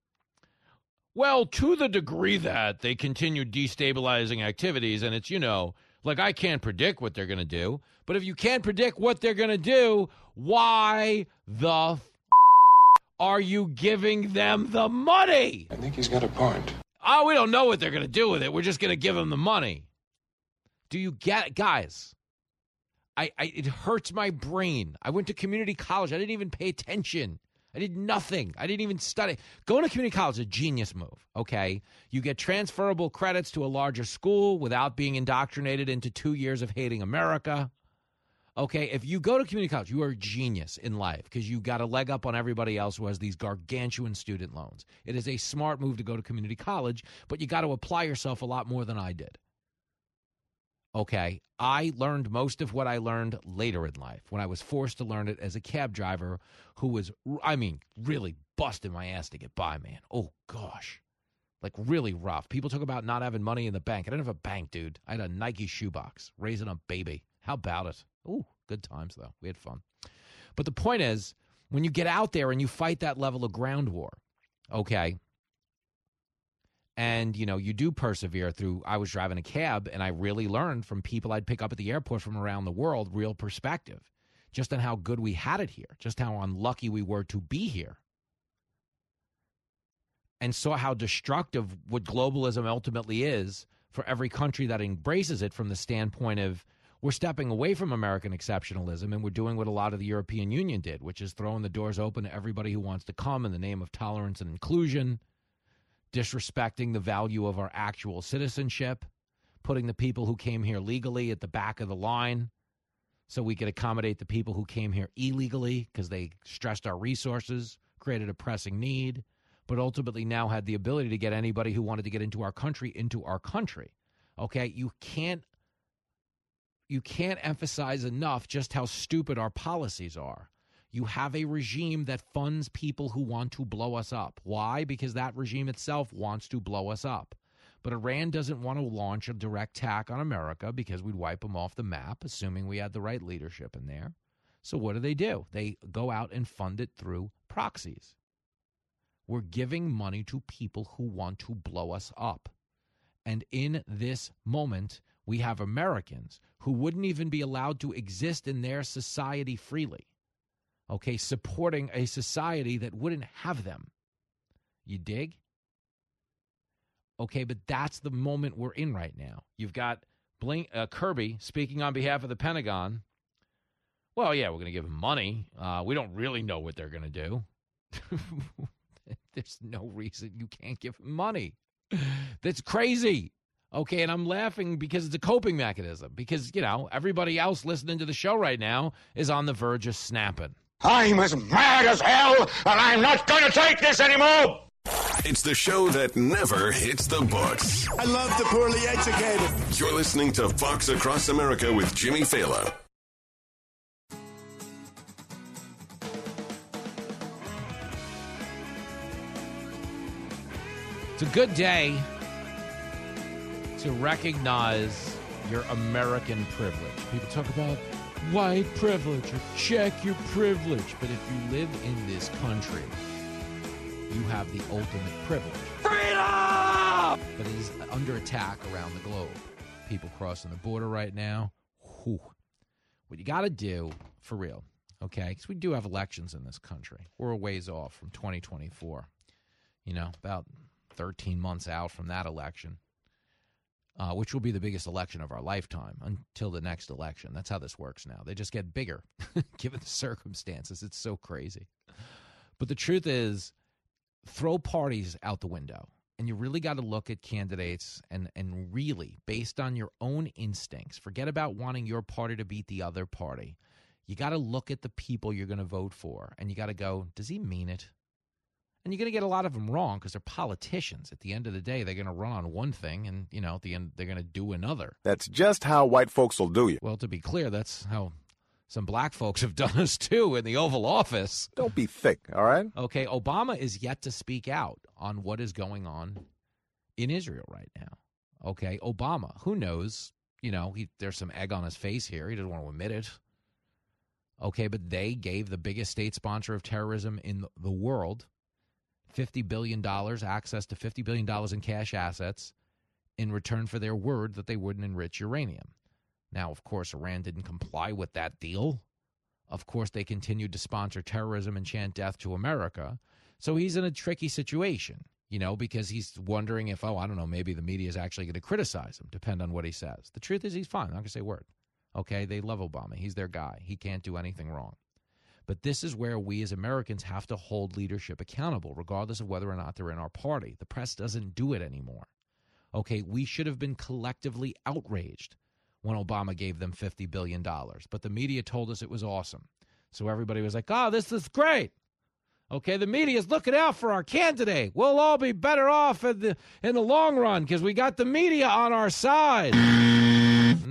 S1: Well, to the degree that they continue destabilizing activities, and it's, you know, like I can't predict what they're going to do, but if you can't predict what they're going to do, why the are you giving them the money?
S58: I think he's got a point.
S1: Oh, we don't know what they're going to do with it. We're just going to give them the money. Do you get it? Guys, I, I it hurts my brain. I went to community college. I didn't even pay attention. I did nothing. I didn't even study. Going to community college is a genius move, okay? You get transferable credits to a larger school without being indoctrinated into two years of hating America. Okay, if you go to community college, you are a genius in life because you got a leg up on everybody else who has these gargantuan student loans. It is a smart move to go to community college, but you got to apply yourself a lot more than I did. Okay, I learned most of what I learned later in life when I was forced to learn it as a cab driver who was, I mean, really busting my ass to get by, man. Oh, gosh. Like, really rough. People talk about not having money in the bank. I didn't have a bank, dude. I had a Nike shoebox, raising a baby. How about it? Ooh, good times, though. We had fun. But the point is, when you get out there and you fight that level of ground war, okay, and you know you do persevere through i was driving a cab and i really learned from people i'd pick up at the airport from around the world real perspective just on how good we had it here just how unlucky we were to be here and saw how destructive what globalism ultimately is for every country that embraces it from the standpoint of we're stepping away from American exceptionalism and we're doing what a lot of the European Union did, which is throwing the doors open to everybody who wants to come in the name of tolerance and inclusion, disrespecting the value of our actual citizenship, putting the people who came here legally at the back of the line so we could accommodate the people who came here illegally because they stressed our resources, created a pressing need, but ultimately now had the ability to get anybody who wanted to get into our country into our country. Okay, you can't you can't emphasize enough just how stupid our policies are. You have a regime that funds people who want to blow us up. Why? Because that regime itself wants to blow us up. But Iran doesn't want to launch a direct attack on America because we'd wipe them off the map, assuming we had the right leadership in there. So what do they do? They go out and fund it through proxies. We're giving money to people who want to blow us up. And in this moment, we have Americans who wouldn't even be allowed to exist in their society freely. Okay, supporting a society that wouldn't have them. You dig? Okay, but that's the moment we're in right now. You've got Blink, uh, Kirby speaking on behalf of the Pentagon. Well, yeah, we're going to give them money. Uh, we don't really know what they're going to do. There's no reason you can't give them money. That's crazy. Okay, and I'm laughing because it's a coping mechanism. Because, you know, everybody else listening to the show right now is on the verge of snapping.
S69: I'm as mad as hell, and I'm not going to take this anymore.
S34: It's the show that never hits the books.
S69: I love the poorly educated.
S34: You're listening to Fox Across America with Jimmy Failla.
S1: It's a good day to recognize your American privilege. People talk about white privilege or check your privilege, but if you live in this country, you have the ultimate privilege.
S69: Freedom!
S1: But it is under attack around the globe. People crossing the border right now. Whew. What you got to do, for real, okay? Because we do have elections in this country. We're a ways off from 2024. You know, about 13 months out from that election, uh, which will be the biggest election of our lifetime until the next election. That's how this works now. They just get bigger, given the circumstances. It's so crazy. But the truth is, throw parties out the window and you really got to look at candidates and and really based on your own instincts forget about wanting your party to beat the other party you got to look at the people you're going to vote for and you got to go does he mean it and you're going to get a lot of them wrong because they're politicians at the end of the day they're going to run on one thing and you know at the end they're going to do another
S72: that's just how white folks will do you
S1: well to be clear that's how some black folks have done us too in the Oval Office.
S72: Don't be thick, all right?
S1: Okay, Obama is yet to speak out on what is going on in Israel right now. Okay, Obama, who knows? You know, he, there's some egg on his face here. He doesn't want to admit it. Okay, but they gave the biggest state sponsor of terrorism in the world $50 billion, access to $50 billion in cash assets in return for their word that they wouldn't enrich uranium. Now, of course, Iran didn't comply with that deal. Of course, they continued to sponsor terrorism and chant death to America. So he's in a tricky situation, you know, because he's wondering if, oh, I don't know, maybe the media is actually going to criticize him, depend on what he says. The truth is, he's fine. I'm not going to say a word. Okay, they love Obama. He's their guy. He can't do anything wrong. But this is where we as Americans have to hold leadership accountable, regardless of whether or not they're in our party. The press doesn't do it anymore. Okay, we should have been collectively outraged when Obama gave them $50 billion. But the media told us it was awesome. So everybody was like, oh, this is great. Okay, the media is looking out for our candidate. We'll all be better off in the, in the long run because we got the media on our side.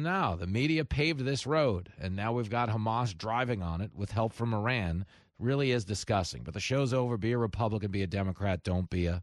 S1: No, the media paved this road, and now we've got Hamas driving on it with help from Iran. Really is disgusting. But the show's over. Be a Republican, be a Democrat. Don't be a